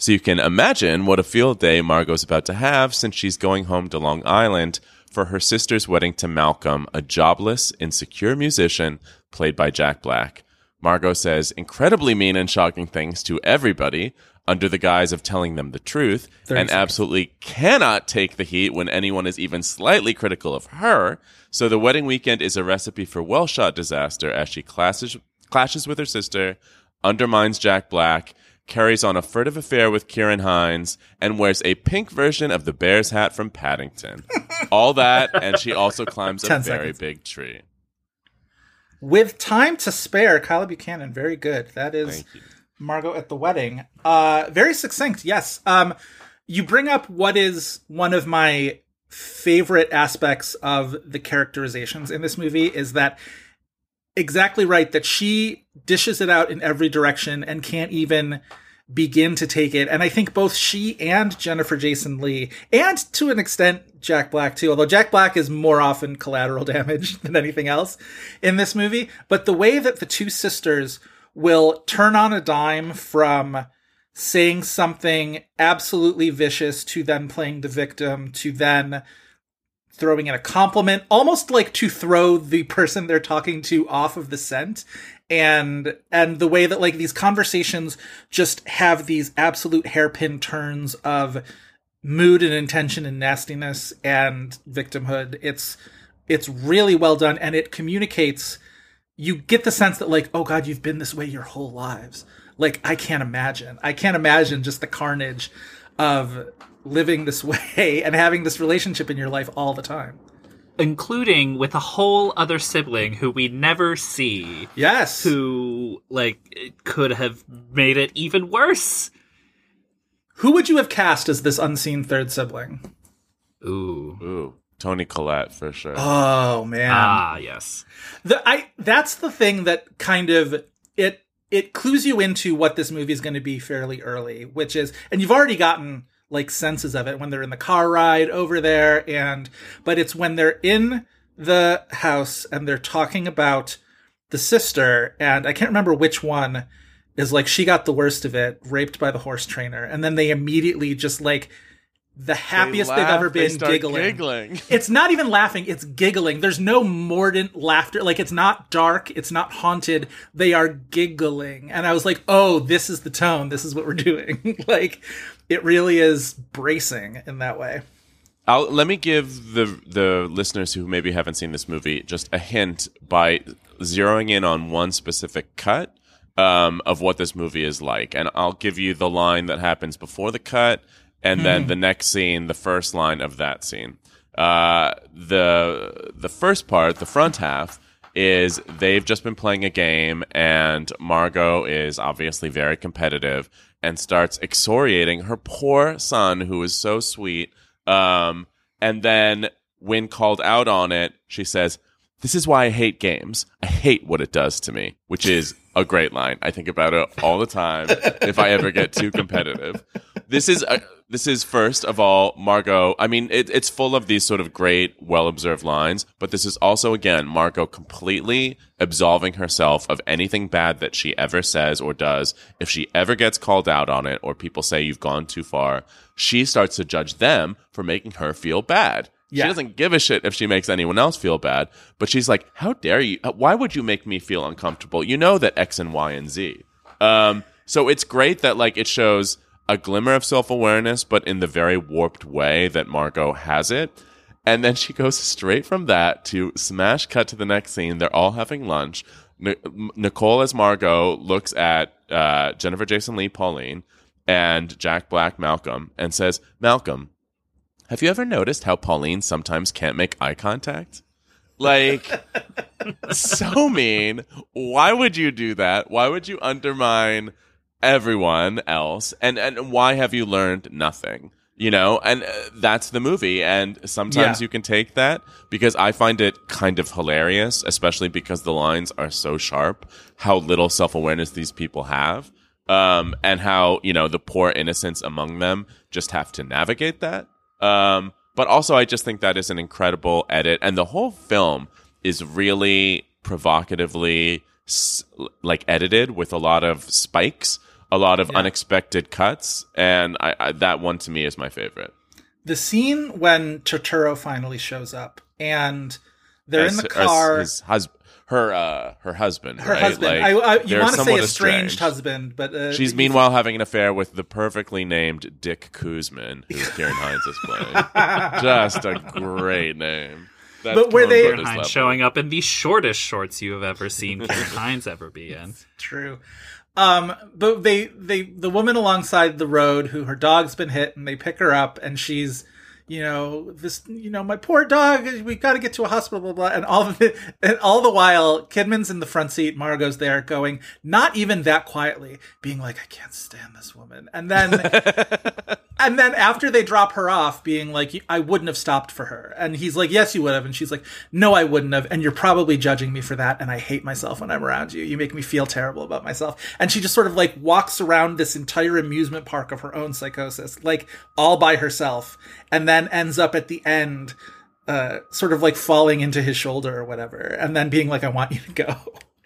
S9: So you can imagine what a field day Margot's about to have since she's going home to Long Island for her sister's wedding to Malcolm, a jobless, insecure musician played by Jack Black. Margot says incredibly mean and shocking things to everybody under the guise of telling them the truth and absolutely cannot take the heat when anyone is even slightly critical of her. So the wedding weekend is a recipe for well shot disaster as she clashes, clashes with her sister, undermines Jack Black, carries on a furtive affair with Ciarán Hinds, and wears a pink version of the bear's hat from Paddington. All that, and she also climbs a
S7: 10
S9: very
S7: seconds.
S9: big tree.
S7: With time to spare, Kyle Buchanan, very good. That is Margot at the wedding. Uh, very succinct, yes. Um, you bring up what is one of my favorite aspects of the characterizations in this movie is that exactly right that she dishes it out in every direction and can't even begin to take it. And I think both she and Jennifer Jason Leigh, and to an extent Jack Black too, although Jack Black is more often collateral damage than anything else in this movie. But the way that the two sisters will turn on a dime from saying something absolutely vicious to then playing the victim to then throwing in a compliment, almost like to throw the person they're talking to off of the scent. And and the way that like these conversations just have these absolute hairpin turns of mood and intention and nastiness and victimhood. It's it's really well done and it communicates you get the sense that like, oh god, you've been this way your whole lives. Like I can't imagine. I can't imagine just the carnage of living this way and having this relationship in your life all the time.
S8: Including with a whole other sibling who we never see,
S7: Yes.
S8: who like could have made it even worse.
S7: Who would you have cast as this unseen third sibling?
S8: Ooh.
S9: Ooh, Toni Collette for sure.
S7: Oh man.
S8: Ah, yes.
S7: The, I that's the thing that kind of it it clues you into what this movie is going to be fairly early, which is and you've already gotten like senses of it when they're in the car ride over there and but it's when they're in the house and they're talking about the sister and I can't remember which one is like she got the worst of it, raped by the horse trainer, and then they immediately just like the happiest they have ever been giggling.
S9: giggling.
S7: It's not even laughing, it's giggling. There's no mordant laughter. Like it's not dark, it's not haunted. They are giggling. And I was like, "Oh, this is the tone. This is what we're doing." like it really is bracing in that way.
S9: I'll, let me give the the listeners who maybe haven't seen this movie just a hint by zeroing in on one specific cut um, of what this movie is like, and I'll give you the line that happens before the cut, and then the next scene, the first line of that scene. Uh, the the first part, the front half, is they've just been playing a game, and Margot is obviously very competitive and starts exoriating her poor son, who is so sweet. Um, and then when called out on it, she says, This is why I hate games. I hate what it does to me, which is a great line. I think about it all the time if I ever get too competitive. This is a, this is first of all Margot. I mean, it, it's full of these sort of great, well observed lines, but this is also again Margot completely absolving herself of anything bad that she ever says or does. If she ever gets called out on it, or people say you've gone too far, she starts to judge them for making her feel bad.
S7: Yeah.
S9: She doesn't give a shit if she makes anyone else feel bad, but she's like, "How dare you? Why would you make me feel uncomfortable? You know that X and Y and Z." Um, so it's great that like it shows a glimmer of self awareness, but in the very warped way that Margot has it. And then she goes straight from that to smash cut to the next scene. They're all having lunch. N- Nicole as Margot looks at uh, Jennifer Jason Leigh Pauline and Jack Black Malcolm and says, Malcolm, have you ever noticed how Pauline sometimes can't make eye contact? Like, so mean. Why would you do that? Why would you undermine everyone else? And and why have you learned nothing? You know, and uh, that's the movie. And sometimes
S7: Yeah.
S9: you can take that because I find it kind of hilarious, especially because the lines are so sharp. How little self awareness these people have, um, and how you know the poor innocents among them just have to navigate that. Um, but also, I just think that is an incredible edit, and the whole film is really provocatively like edited with a lot of spikes, a lot of unexpected cuts, and I, I, that one to me is my favorite.
S7: The scene when Turturro finally shows up and they're
S9: As-
S7: in the
S9: as
S7: car.
S9: his hus- her uh, her husband,
S7: her
S9: right?
S7: husband.
S9: Like,
S7: I, I, you want to say
S9: somewhat
S7: estranged,
S9: estranged.
S7: husband, but uh,
S9: She's meanwhile having an affair with the perfectly named Dick Koosman, who Ciarán Hinds is playing. Just a great name. That's
S7: But where they-
S9: Coen Brothers
S8: Ciarán
S9: Hinds
S8: showing up in the shortest shorts you have ever seen Ciarán Hinds ever be in.
S7: True. Um, but they, they, the woman alongside the road who her dog's been hit and they pick her up and she's, you know, this, you know, my poor dog, we got to get to a hospital, blah, blah. And all of it, and all the while, Kidman's in the front seat, Margot's there going, not even that quietly, being like, I can't stand this woman. And then, and then after they drop her off, being like, I wouldn't have stopped for her. And he's like, Yes, you would have. And she's like, No, I wouldn't have. And you're probably judging me for that. And I hate myself when I'm around you. You make me feel terrible about myself. And she just sort of like walks around this entire amusement park of her own psychosis, like all by herself. And then ends up at the end, uh, sort of like falling into his shoulder or whatever. And then being like, I want you to go.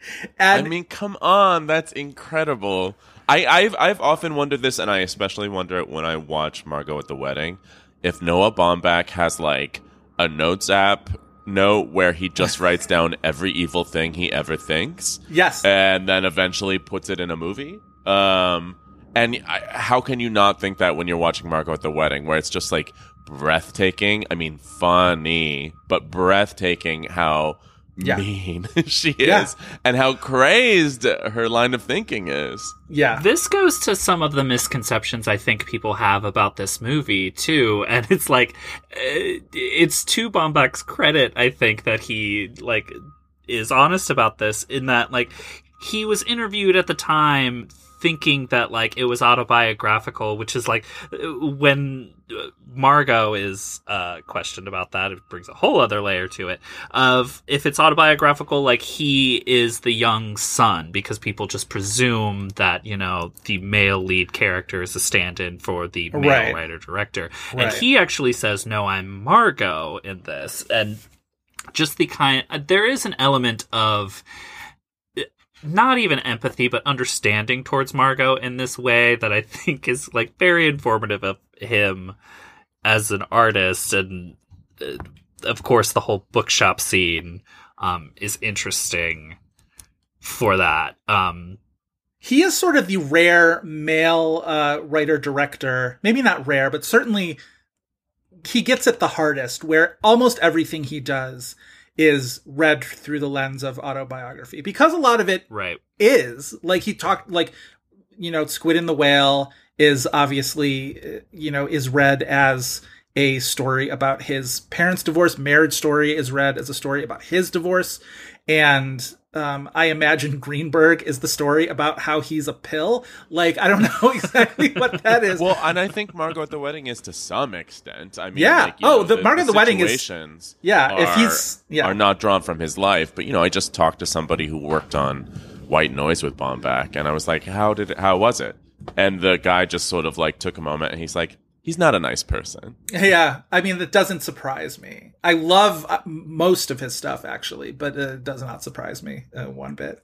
S9: I mean, come on, that's incredible. I, I've I've often wondered this, and I especially wonder it when I watch Margot at the wedding. If Noah Baumbach has like a notes app note where he just writes down every evil thing he ever thinks,
S7: yes.
S9: and then eventually puts it in a movie. Um, and I, how can you not think that when you're watching Margot at the wedding, where it's just like breathtaking? I mean, funny, but breathtaking how
S7: Yeah.
S9: mean she is
S7: Yeah.
S9: and how crazed her line of thinking is.
S7: Yeah.
S8: This goes to some of the misconceptions I think people have about this movie too, and it's like uh, it's to Baumbach's credit, I think that he like is honest about this in that like he was interviewed at the time thinking that like it was autobiographical, which is like when Margot is uh, questioned about that, it brings a whole other layer to it. Of if it's autobiographical, like he is the young son, because people just presume that you know the male lead character is a stand-in for the male
S7: Right.
S8: writer director,
S7: Right.
S8: and he actually says, "No, I'm Margot in this," and just the kind. There is an element of not even empathy, but understanding towards Margot in this way that I think is like very informative of him as an artist, and uh, of course the whole bookshop scene um, is interesting for that. Um,
S7: he is sort of the rare male uh, writer director. Maybe not rare, but certainly he gets it the hardest. Where almost everything he does is read through the lens of autobiography, because a lot of it
S8: right.
S7: is like he talked like you know squid in the whale is obviously uh, you know is read as a story about his parents divorce marriage story is read as a story about his divorce and um, I imagine Greenberg is the story about how he's a pill. Like I don't know exactly what that is.
S9: Well, and I think Margot at the Wedding is to some extent. I mean,
S7: Yeah.
S9: like,
S7: Oh,
S9: know,
S7: the Margot at the Wedding is- Yeah, if
S9: are-
S7: he's- yeah.
S9: are not drawn from his life. But you know, I just talked to somebody who worked on White Noise with Baumbach, and I was like, "How did it, how was it?" And the guy just sort of like took a moment, and he's like, "He's not a nice person."
S7: yeah, I mean that doesn't surprise me. I love uh, most of his stuff actually, but uh, it does not surprise me uh, one bit.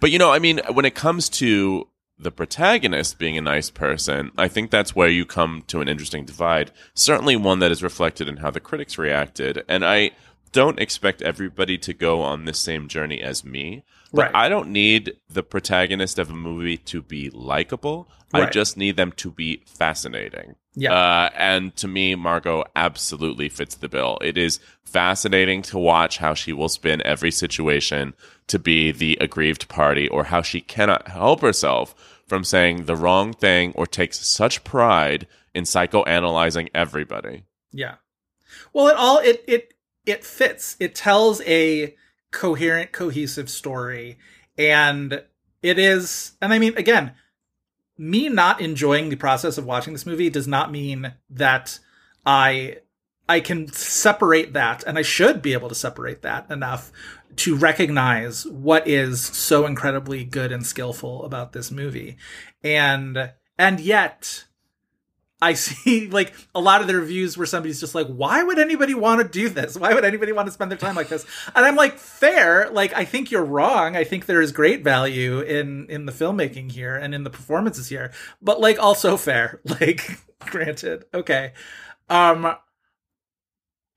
S9: But you know, I mean, when it comes to the protagonist being a nice person, I think that's where you come to an interesting divide. Certainly one that is reflected in how the critics reacted. And I don't expect everybody to go on this same journey as me. But
S7: Right.
S9: I don't need the protagonist of a movie to be likable. I just need them to be fascinating.
S7: Yeah.
S9: Uh, and to me, Margot absolutely fits the bill. It is fascinating to watch how she will spin every situation to be the aggrieved party or how she cannot help herself from saying the wrong thing or takes such pride in psychoanalyzing everybody.
S7: Yeah. Well, it all it it it fits. It tells a coherent, cohesive story, and it is. And I mean, again, me not enjoying the process of watching this movie does not mean that I I can separate that, and I should be able to separate that enough to recognize what is so incredibly good and skillful about this movie, and and yet I see like a lot of the reviews where somebody's just like, why would anybody want to do this? Why would anybody want to spend their time like this? And I'm like, fair. Like, I think you're wrong. I think there is great value in in the filmmaking here and in the performances here, but like also fair. Like, granted, okay. Um,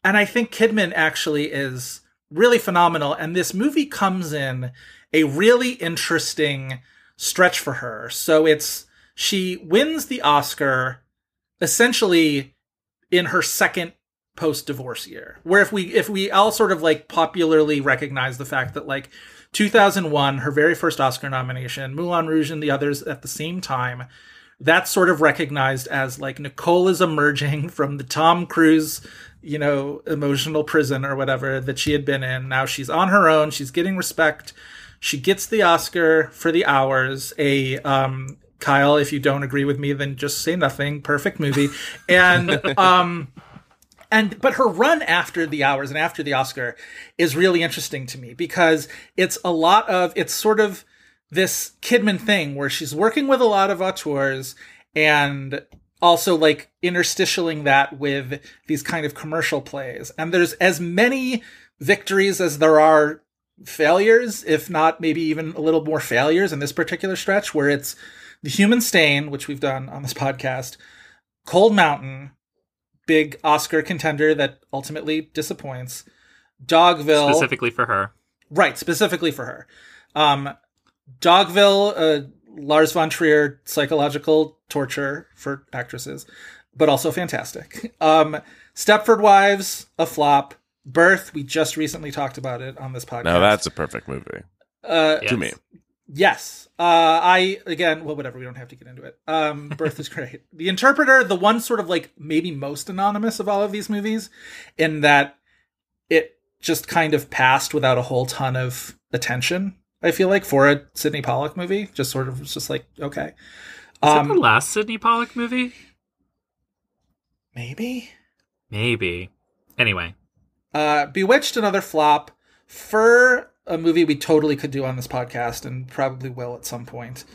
S7: and I think Kidman actually is really phenomenal. And this movie comes in a really interesting stretch for her. So it's she wins the Oscar essentially in her second post divorce year where if we if we all sort of like popularly recognize the fact that like 2001 her very first oscar nomination moulin rouge and the others at the same time that's sort of recognized as like nicole is emerging from the tom cruise you know emotional prison or whatever that she had been in. Now she's on her own. She's getting respect. She gets the oscar for the hours a um Kyle, if you don't agree with me, then just say nothing. Perfect movie. And um and but her run after the hours and after the Oscar is really interesting to me because it's a lot of it's sort of this Kidman thing where she's working with a lot of auteurs and also like interstitialing that with these kind of commercial plays. And there's as many victories as there are failures, if not maybe even a little more failures in this particular stretch where it's the Human Stain, which we've done on this podcast, Cold Mountain, big Oscar contender that ultimately disappoints, Dogville,
S8: specifically for her.
S7: right, specifically for her, um, Dogville, uh, Lars von Trier, psychological torture for actresses, but also fantastic. Um, Stepford Wives, a flop. Birth, we just recently talked about it on this podcast.
S9: Now that's a perfect movie
S7: uh,
S8: Yes.
S9: to me.
S7: Yes. Uh, I again, well, whatever. We don't have to get into it. Um, Birth is great. The Interpreter, the one sort of like maybe most anonymous of all of these movies, in that it just kind of passed without a whole ton of attention. I feel like for a Sydney Pollack movie, just sort of was just like okay,
S8: Is
S7: um,
S8: it the last Sydney Pollack movie?
S7: maybe.
S8: Maybe. Anyway,
S7: Uh, Bewitched, another flop. Fur, a movie we totally could do on this podcast and probably will at some point.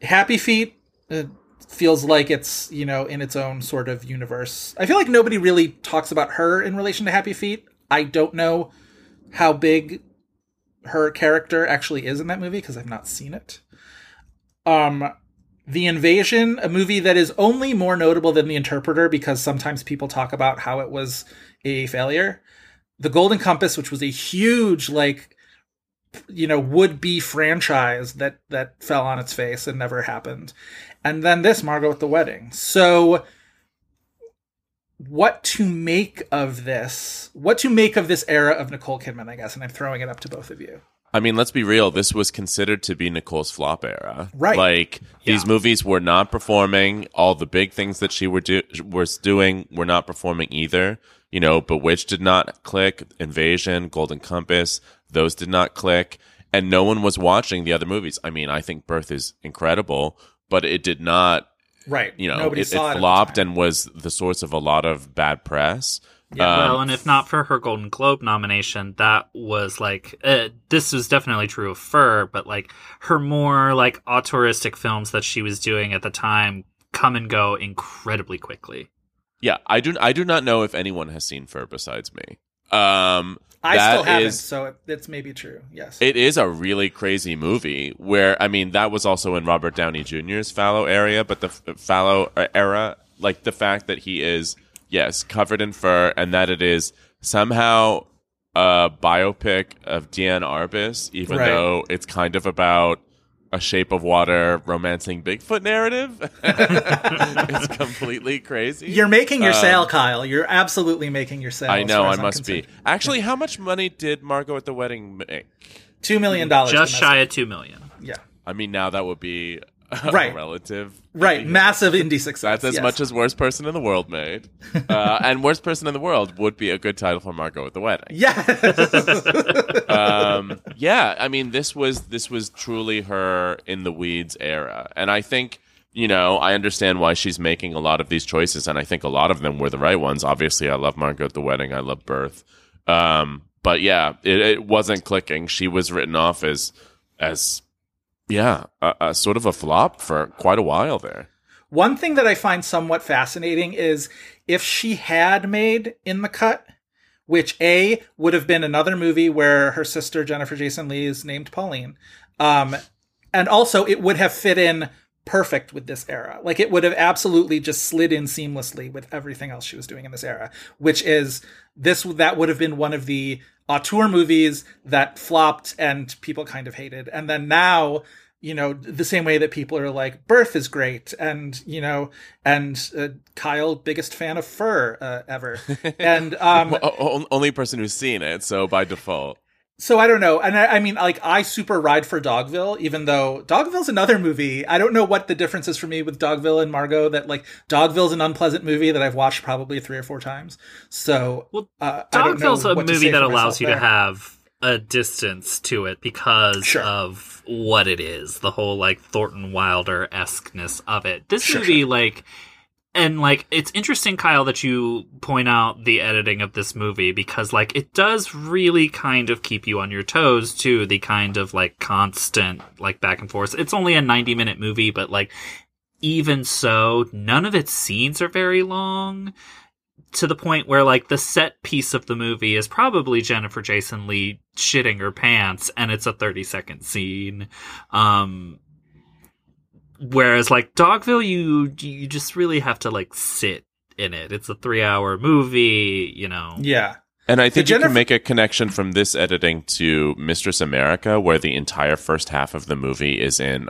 S7: Happy Feet uh, feels like it's, you know, in its own sort of universe. I feel like nobody really talks about her in relation to Happy Feet. I don't know how big her character actually is in that movie because I've not seen it. Um, the Invasion, a movie that is only more notable than The Interpreter because sometimes people talk about how it was a failure. The Golden Compass, which was a huge, like, you know, would be franchise that that fell on its face and never happened. And then this, Margot at the Wedding. So, what to make of this? What to make of this era of Nicole Kidman, I guess, and I'm throwing it up to both of you.
S9: I mean, let's be real. This was considered to be Nicole's flop era,
S7: Right.
S9: Like these movies were not performing. All the big things that she were do- was doing were not performing either. You know, Bewitched did not click. Invasion, Golden Compass, those did not click, and no one was watching the other movies. I mean, I think Birth is incredible, but it did not.
S7: Right.
S9: You know,
S7: Nobody
S9: it, it
S7: saw it. at
S9: flopped and was the source of a lot of bad press.
S7: Yeah.
S9: Um,
S8: well, and if not for her Golden Globe nomination, that was like uh, this was definitely true of Fur, but like her more like auteuristic films that she was doing at the time come and go incredibly quickly.
S9: Yeah, I do. I do not know if anyone has seen Fur besides me. Um,
S7: I
S9: that
S7: still haven't,
S9: is-
S7: so it, it's maybe true. Yes.
S9: It is a really crazy movie. Where I mean, that was also in Robert Downey Jr.'s Fallow area, but the f- Fallow era, like the fact that he is yes covered in fur, and that it is somehow a biopic of Diane Arbus, even
S7: Right.
S9: though it's kind of about a Shape of Water romancing Bigfoot narrative. it's completely crazy.
S7: You're making your
S9: Um,
S7: sale, Kyle. You're absolutely making your sale.
S9: I know. I must be. Actually, how much money did Margot at the wedding make?
S7: Two million dollars.
S8: Just
S7: domestic.
S8: shy of two million.
S7: Yeah.
S9: I mean, now that would be a
S7: Right.
S9: relative.
S7: Right. Massive indie success.
S9: That's as
S7: yes.
S9: much as worst person in the world made, uh, and worst person in the world would be a good title for Margot at the wedding.
S7: Yeah.
S9: Um, yeah, I mean, this was this was truly her in the weeds era, and I think you know I understand why she's making a lot of these choices, and I think a lot of them were the right ones. Obviously, I love Margot at the wedding, I love Birth, um, but yeah, it, it wasn't clicking. She was written off as as yeah, a, a sort of a flop for quite a while there.
S7: One thing that I find somewhat fascinating is if she had made In the Cut, which A would have been another movie where her sister Jennifer Jason Leigh is named Pauline. Um, and also it would have fit in perfect with this era. Like it would have absolutely just slid in seamlessly with everything else she was doing in this era, which is this that would have been one of the auteur movies that flopped and people kind of hated. And then now you know the same way that people are like birth is great and you know and uh, kyle biggest fan of fur uh, ever and um
S9: o- only person who's seen it, so by default.
S7: So i don't know and I, I mean like i super ride for dogville even though dogville's another movie i don't know what the difference is for me with dogville and margot that like dogville's an unpleasant movie that i've watched probably three or four times so
S8: Well,
S7: uh, I don't know
S8: Dogville's a movie that allows you
S7: there.
S8: to have a distance to it because
S7: Sure.
S8: of what it is, the whole like Thornton Wilder esqueness of it. This
S7: Sure,
S8: movie, like, and like, it's interesting, Kyle, that you point out the editing of this movie because, like, it does really kind of keep you on your toes to the kind of like constant like back and forth. It's only a ninety minute movie, but like, even so, none of its scenes are very long to the point where like the set piece of the movie is probably Jennifer Jason Leigh shitting her pants and it's a 30 second scene. Um whereas like Dogville you you just really have to like sit in it. It's a 3 hour movie, you know.
S7: yeah
S9: And I think you
S7: Jennifer-
S9: can make a connection from this editing to Mistress America, where the entire first half of the movie is in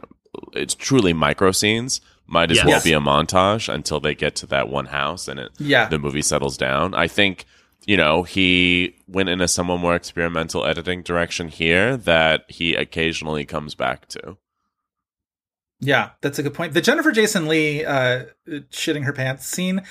S9: it's truly micro scenes. Might as
S8: Yes.
S9: well be a montage until they get to that one house and it
S7: Yeah.
S9: the movie settles down. I think you know, he went in a somewhat more experimental editing direction here that he occasionally comes back to.
S7: Yeah, that's a good point. The Jennifer Jason Leigh uh, shitting her pants scene,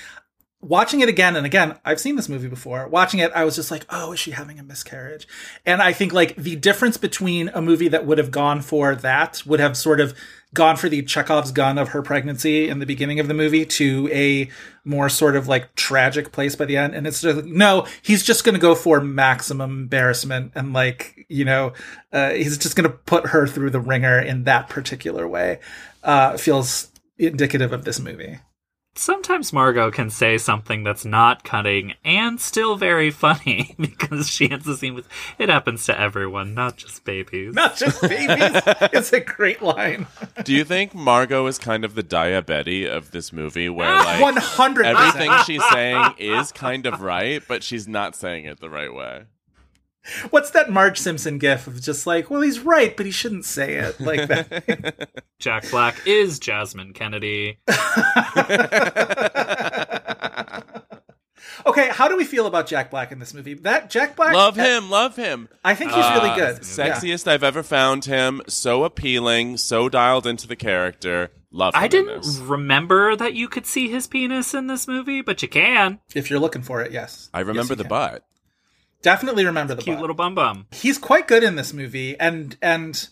S7: watching it again and again, I've seen this movie before. Watching it, I was just like, oh, is she having a miscarriage? And I think like the difference between a movie that would have gone for that would have sort of gone for the Chekhov's gun of her pregnancy in the beginning of the movie to a more sort of like tragic place by the end. And it's just no, he's just going to go for maximum embarrassment and like, you know, uh, he's just going to put her through the ringer in that particular way. Uh, feels indicative of this movie.
S8: Sometimes Margot can say something that's not cutting and still very funny because she ends the scene with it happens to everyone, not just babies.
S7: Not just babies. it's a great line.
S9: Do you think Margot is kind of the diabetes of this movie where like
S7: One hundred
S9: everything she's saying is kind of right, but she's not saying it the right way?
S7: What's that Marge Simpson gif of just like, well, he's right, but he shouldn't say it like that.
S8: Jack Black is Jasmine Kennedy.
S7: okay, how do we feel about Jack Black in this movie? That Jack Black,
S9: love him, love him.
S7: I think he's really
S8: Ah,
S7: good. Yeah.
S9: Sexiest I've ever found him. So appealing, so dialed into the character. Love him
S8: I
S9: in
S8: didn't
S9: this.
S8: remember that you could see his penis in this movie, but you can.
S7: If you're looking for it, yes.
S9: I remember
S7: Yes, you
S9: the
S7: can.
S9: butt.
S7: Definitely remember the
S8: Cute little bum bum.
S7: he's quite good in this movie and and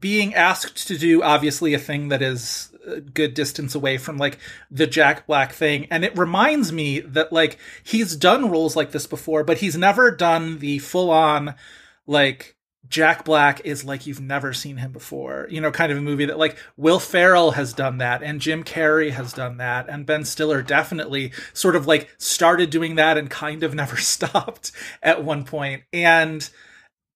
S7: being asked to do obviously a thing that is a good distance away from like the Jack Black thing and it reminds me that like he's done roles like this before but he's never done the full on like Jack Black is like you've never seen him before. You know, kind of a movie that like Will Ferrell has done that and Jim Carrey has done that and Ben Stiller definitely sort of like started doing that and kind of never stopped at one point. And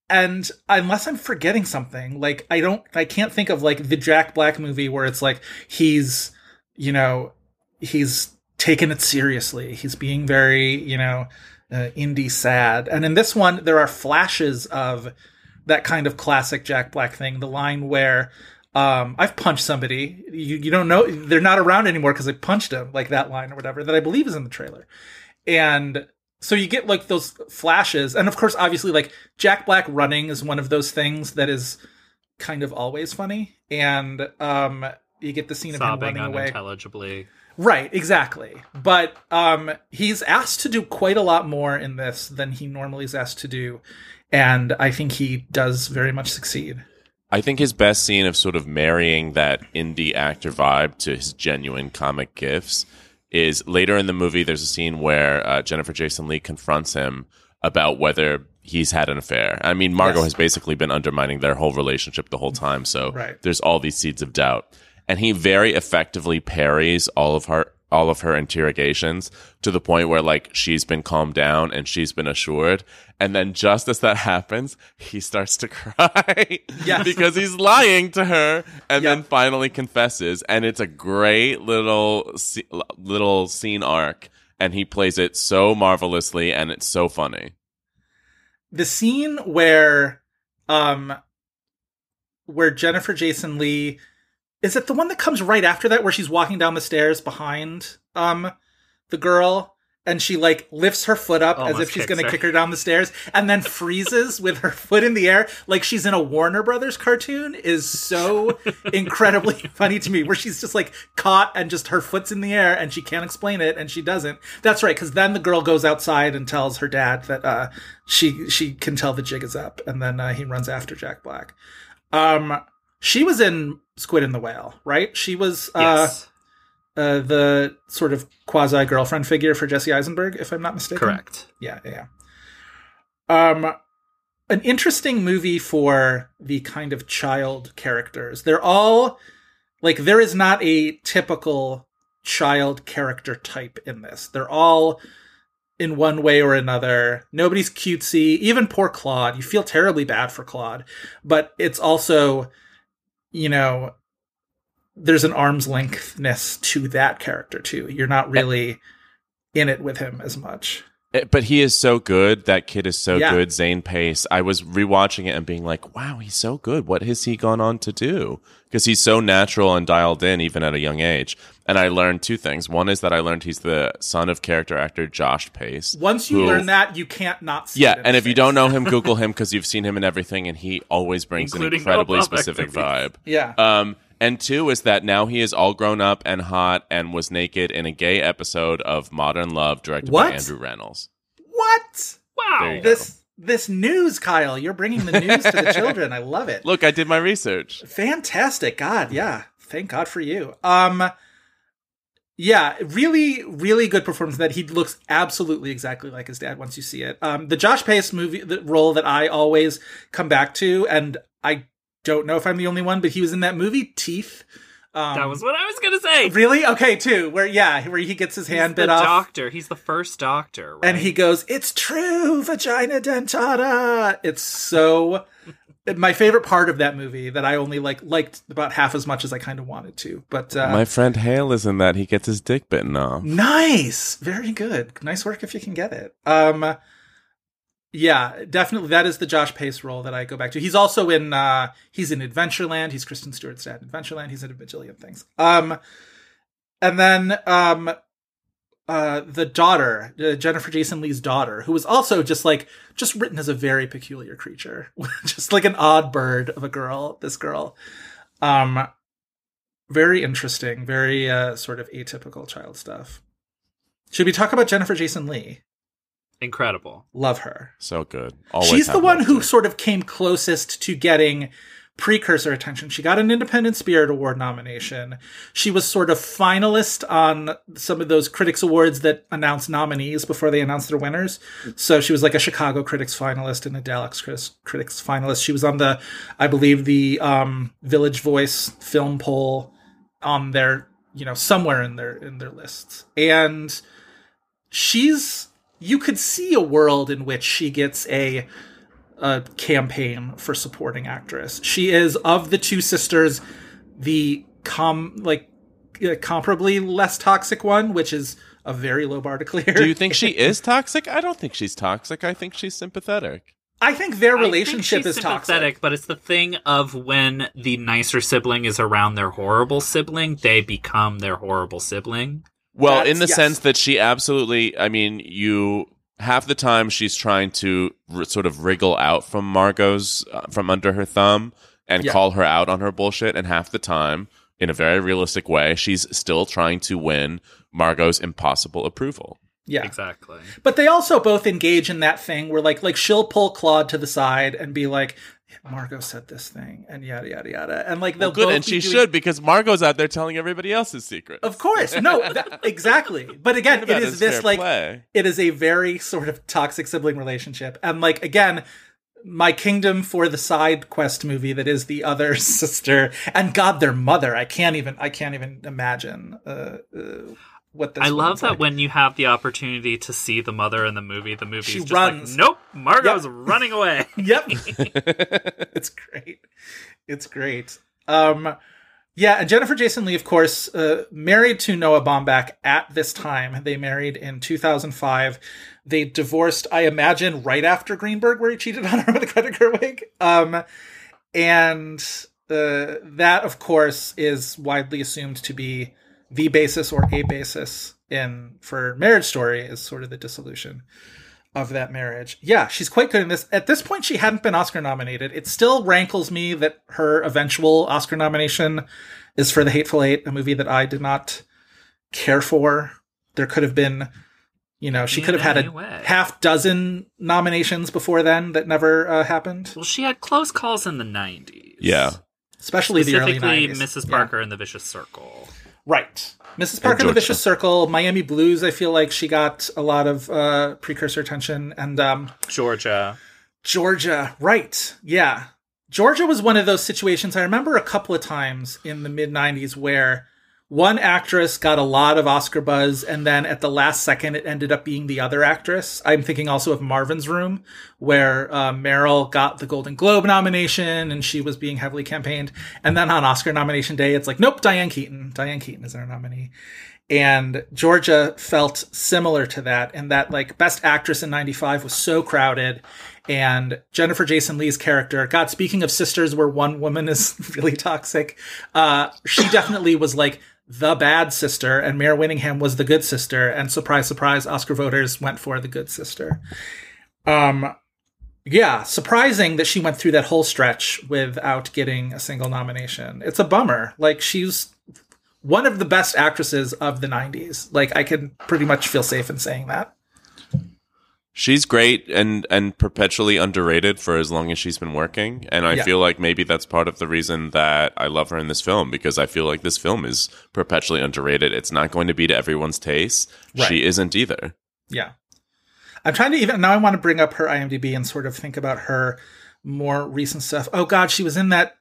S7: and unless I'm forgetting something, like I don't I can't think of like the Jack Black movie where it's like he's, you know, he's taken it seriously. He's being very, you know, uh, indie sad. And in this one there are flashes of that kind of classic Jack Black thing. The line where um, I've punched somebody. You, you don't know they're not around anymore because I punched him, like that line or whatever that I believe is in the trailer. And so you get like those flashes, and of course, obviously, like Jack Black running is one of those things that is kind of always funny. And um, you get the scene of him
S8: Sobbing
S7: running away.
S8: unintelligibly.
S7: Right, exactly. But um he's asked to do quite a lot more in this than he normally is asked to do, and I think he does very much succeed.
S9: I think his best scene of sort of marrying that indie actor vibe to his genuine comic gifts is later in the movie. There's a scene where uh, Jennifer Jason Leigh confronts him about whether he's had an affair. I mean, Margot
S7: Yes.
S9: has basically been undermining their whole relationship the whole time, so
S7: Right.
S9: there's all these seeds of doubt, and he very effectively parries all of her all of her interrogations to the point where like she's been calmed down and she's been assured. And then just as that happens he starts to cry
S7: Yes.
S9: because he's lying to her and then finally confesses. And it's a great little little scene arc. And he plays it so marvelously and it's so funny.
S7: The scene where um where Jennifer Jason Leigh is it the one that comes right after that where she's walking down the stairs behind um the girl and she like lifts her foot up as if she's going to kick her down the stairs and then freezes with her foot in the air like she's in a Warner Brothers cartoon is so incredibly funny to me where she's just like caught and just her foot's in the air and she can't explain it and she doesn't. That's right cuz then the girl goes outside and tells her dad that uh she she can tell the jig is up and then uh, he runs after Jack Black. Um she was in Squid and the Whale, right? She was uh
S8: Yes.
S7: uh, the sort of quasi girlfriend figure for Jesse Eisenberg, if I'm not mistaken.
S8: Correct.
S7: Yeah, yeah. Um, an interesting movie for the kind of child characters. They're all like there is not a typical child character type in this. They're all in one way or another. Nobody's cutesy. Even poor Claude. You feel terribly bad for Claude, but it's also, you know, there's an arm's lengthness to that character too. You're not really in it with him as much.
S9: Eh, But he is so good. That kid is so
S7: Yeah.
S9: good. Zane Pais. I was rewatching it and being like, wow, he's so good. What has he gone on to do? Because he's so natural and dialed in, even at a young age. And I learned two things. One is that I learned he's the son of character actor Josh Pais.
S7: Once you
S9: who-
S7: learn that, you can't not see
S9: Yeah, and
S7: his
S9: if you don't know him, Google him because you've seen him in everything, and he always brings an incredibly
S8: Noah
S9: specific
S8: movies.
S9: vibe.
S7: Yeah.
S9: Um, and two is that now he is all grown up and hot and was naked in a gay episode of Modern Love directed
S7: What?
S9: by Andrew Rannells.
S7: What?
S8: Wow.
S9: There you go.
S7: This this news, Kyle. You're bringing the news to the children. I love it.
S9: Look, I did my research.
S7: Fantastic. God, yeah. Thank God for you. Um yeah, really, really good performance. That he looks absolutely exactly like his dad once you see it. Um, the Josh Pais movie, the role that I always come back to, and I don't know if I'm the only one, but he was in that movie Teeth. Um,
S8: that was what I was gonna say.
S7: really okay too. Where yeah, where he gets his hand
S8: He's
S7: bit
S8: the
S7: off.
S8: doctor. He's the first doctor, right?
S7: and he goes, "It's true, vagina dentata." It's so my favorite part of that movie that I only like liked about half as much as I kind of wanted to. But uh,
S9: my friend Hale is in that. He gets his dick bitten off.
S7: nice, very good, nice work if you can get it. Um, yeah, definitely that is the Josh Pais role that I go back to. He's also in uh he's in Adventureland. He's Kristen Stewart's dad in Adventureland. He's in a bajillion things. Um, and then um uh, the daughter, uh, Jennifer Jason Leigh's daughter, who was also just like just written as a very peculiar creature, just like an odd bird of a girl. This girl, um, very interesting, very uh, sort of atypical child stuff. Should we talk about Jennifer Jason Leigh?
S8: Incredible.
S7: Love her.
S9: So good. Always
S7: She's the one who
S9: her.
S7: sort of came closest to getting precursor attention. She got an Independent Spirit Award nomination. She was sort of finalist on some of those critics awards that announce nominees before they announce their winners. So she was like a Chicago Critics finalist and a Dallas Critics- Critics finalist. She was on the, I believe, the um, Village Voice film poll on their, you know, somewhere in their in their lists. And she's you could see a world in which she gets a a campaign for supporting actress. She is of the two sisters the com like uh, comparably less toxic one, which is a very low bar to clear.
S9: Do you think she is toxic? I don't think she's toxic. I think she's sympathetic.
S7: I think their
S8: I think
S7: relationship
S8: she's
S7: is
S8: sympathetic,
S7: toxic.
S8: but it's the thing of when the nicer sibling is around their horrible sibling, they become their horrible sibling.
S9: Well,
S7: That's-
S9: in the
S7: yes.
S9: sense that she absolutely, I mean, you half the time she's trying to r- sort of wriggle out from Margot's uh, from under her thumb and
S7: Yeah.
S9: call her out on her bullshit, and half the time, in a very realistic way, she's still trying to win Margot's impossible approval.
S7: Yeah.
S8: Exactly.
S7: But they also both engage in that thing where like like she'll pull Claude to the side and be like, Margot said this thing and yada yada yada. And like they'll
S9: Well, good, and she
S7: doing-
S9: should because Margot's out there telling everybody else's secrets.
S7: Of course. No, that, exactly. But again,
S9: Think about
S7: it
S9: it
S7: is this like
S9: play.
S7: it is a very sort of toxic sibling relationship. And like again, my kingdom for the side quest movie that is the other sister and God their mother. I can't even I can't even imagine uh, uh, what this
S8: I love that
S7: like.
S8: when you have the opportunity to see the mother in the movie, the movie
S7: She
S8: is just
S7: runs.
S8: like, nope, Margot's running away.
S7: Yep. it's great. It's great. Um yeah, and Jennifer Jason Leigh, of course, uh, married to Noah Baumbach at this time. They married in 2005. They divorced, I imagine, right after Greenberg, where he cheated on her with a Greta Gerwig. Um, and uh, that, of course, is widely assumed to be the basis or a basis in for Marriage Story is sort of the dissolution of that marriage. Yeah, she's quite good in this. At this point, she hadn't been Oscar nominated. It still rankles me that her eventual Oscar nomination is for The Hateful Eight, a movie that I did not care for. There could have been, you know, she
S8: In
S7: could have had a
S8: way.
S7: half dozen nominations before then that never uh, happened,
S8: Well, she had close calls in the 90s.
S9: Yeah.
S7: especially the early
S8: Specifically,
S7: 90s.
S8: Mrs.
S7: Yeah.
S8: Parker and the Vicious Circle.
S7: Right. Mrs. Parker the Vicious Circle, Miami Blues, I feel like she got a lot of uh, precursor attention. And um,
S8: Georgia.
S7: Georgia, right. Yeah. Georgia was one of those situations I remember a couple of times in the mid 90s where one actress got a lot of Oscar buzz, and then at the last second, it ended up being the other actress. I'm thinking also of Marvin's Room, where uh, Meryl got the Golden Globe nomination and she was being heavily campaigned. And then on Oscar nomination day, it's like, nope, Diane Keaton. Diane Keaton is our nominee. and Georgia felt similar to that, and that like Best Actress in '95 was so crowded, and Jennifer Jason Leigh's character. God, speaking of sisters, where one woman is really toxic, uh, she definitely was like the bad sister, and Mare Winningham was the good sister. And surprise, surprise, Oscar voters went for the good sister. Um, yeah, surprising that she went through that whole stretch without getting a single nomination. It's a bummer. Like she's one of the best actresses of the 90s. Like I can pretty much feel safe in saying that.
S9: She's great and and perpetually underrated for as long as she's been working, and I
S7: Yeah.
S9: feel like maybe that's part of the reason that I love her in this film because I feel like this film is perpetually underrated. It's not going to be to everyone's taste.
S7: Right.
S9: She isn't either.
S7: Yeah. I'm trying to even now I want to bring up her IMDb and sort of think about her more recent stuff. Oh god, she was in that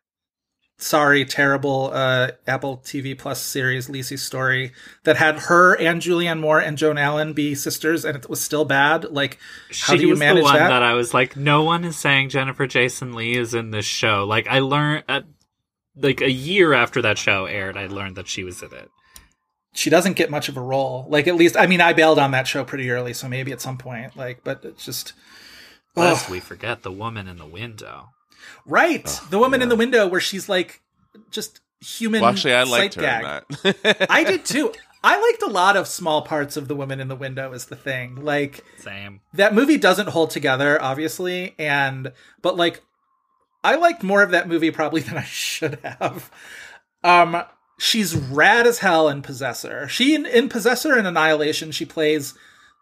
S7: sorry, terrible uh Apple TV Plus series Lisey's Story that had her and Julianne Moore and Joan Allen be sisters and it was still bad. Like how
S8: she
S7: do you
S8: was
S7: manage
S8: the one
S7: that?
S8: that? I was like, no one is saying Jennifer Jason Lee is in this show. Like I learned, uh, like a year after that show aired, I learned that she was in it.
S7: she doesn't get much of a role. Like at least I mean I bailed on that show pretty early, so maybe at some point. Like, but it's just
S8: Lest we forget the woman in the window.
S7: Right. the woman in the window where she's like just human.
S9: Well, actually, I liked
S7: sight
S9: her in that.
S7: I did too. I liked a lot of small parts of the woman in the window is the thing. Like
S8: Same.
S7: that movie doesn't hold together, obviously, and but like I liked more of that movie probably than I should have. Um she's rad as hell in Possessor. She in, in Possessor and Annihilation, she plays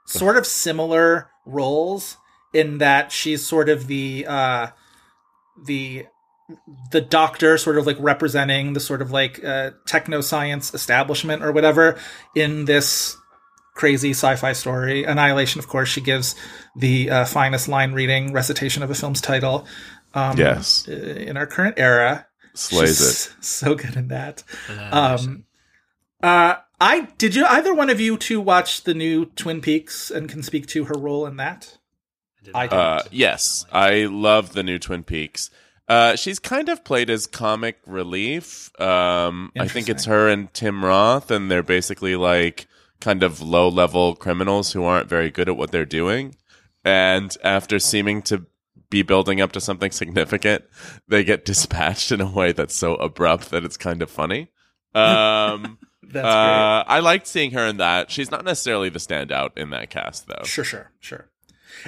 S7: sort of similar roles in that she's sort of the uh the the doctor sort of like representing the sort of like uh techno science establishment or whatever in this crazy sci-fi story. Annihilation of course she gives the uh, finest line reading recitation of a film's title um
S9: yes,
S7: uh, in our current era.
S9: Slays
S7: She's
S9: it.
S7: so good in that.
S8: Um,
S7: uh i did you either one of you two watch the new twin peaks and can speak to her role in that? i don't
S9: Uh, yes, I love the new Twin Peaks. Uh, she's kind of played as comic relief. Um, I think it's her and Tim Roth, and they're basically like kind of low level criminals who aren't very good at what they're doing. And after seeming to be building up to something significant, they get dispatched in a way that's so abrupt that it's kind of funny. Um,
S7: that's
S9: uh, I liked seeing her in that. She's not necessarily the standout in that cast, though.
S7: sure sure sure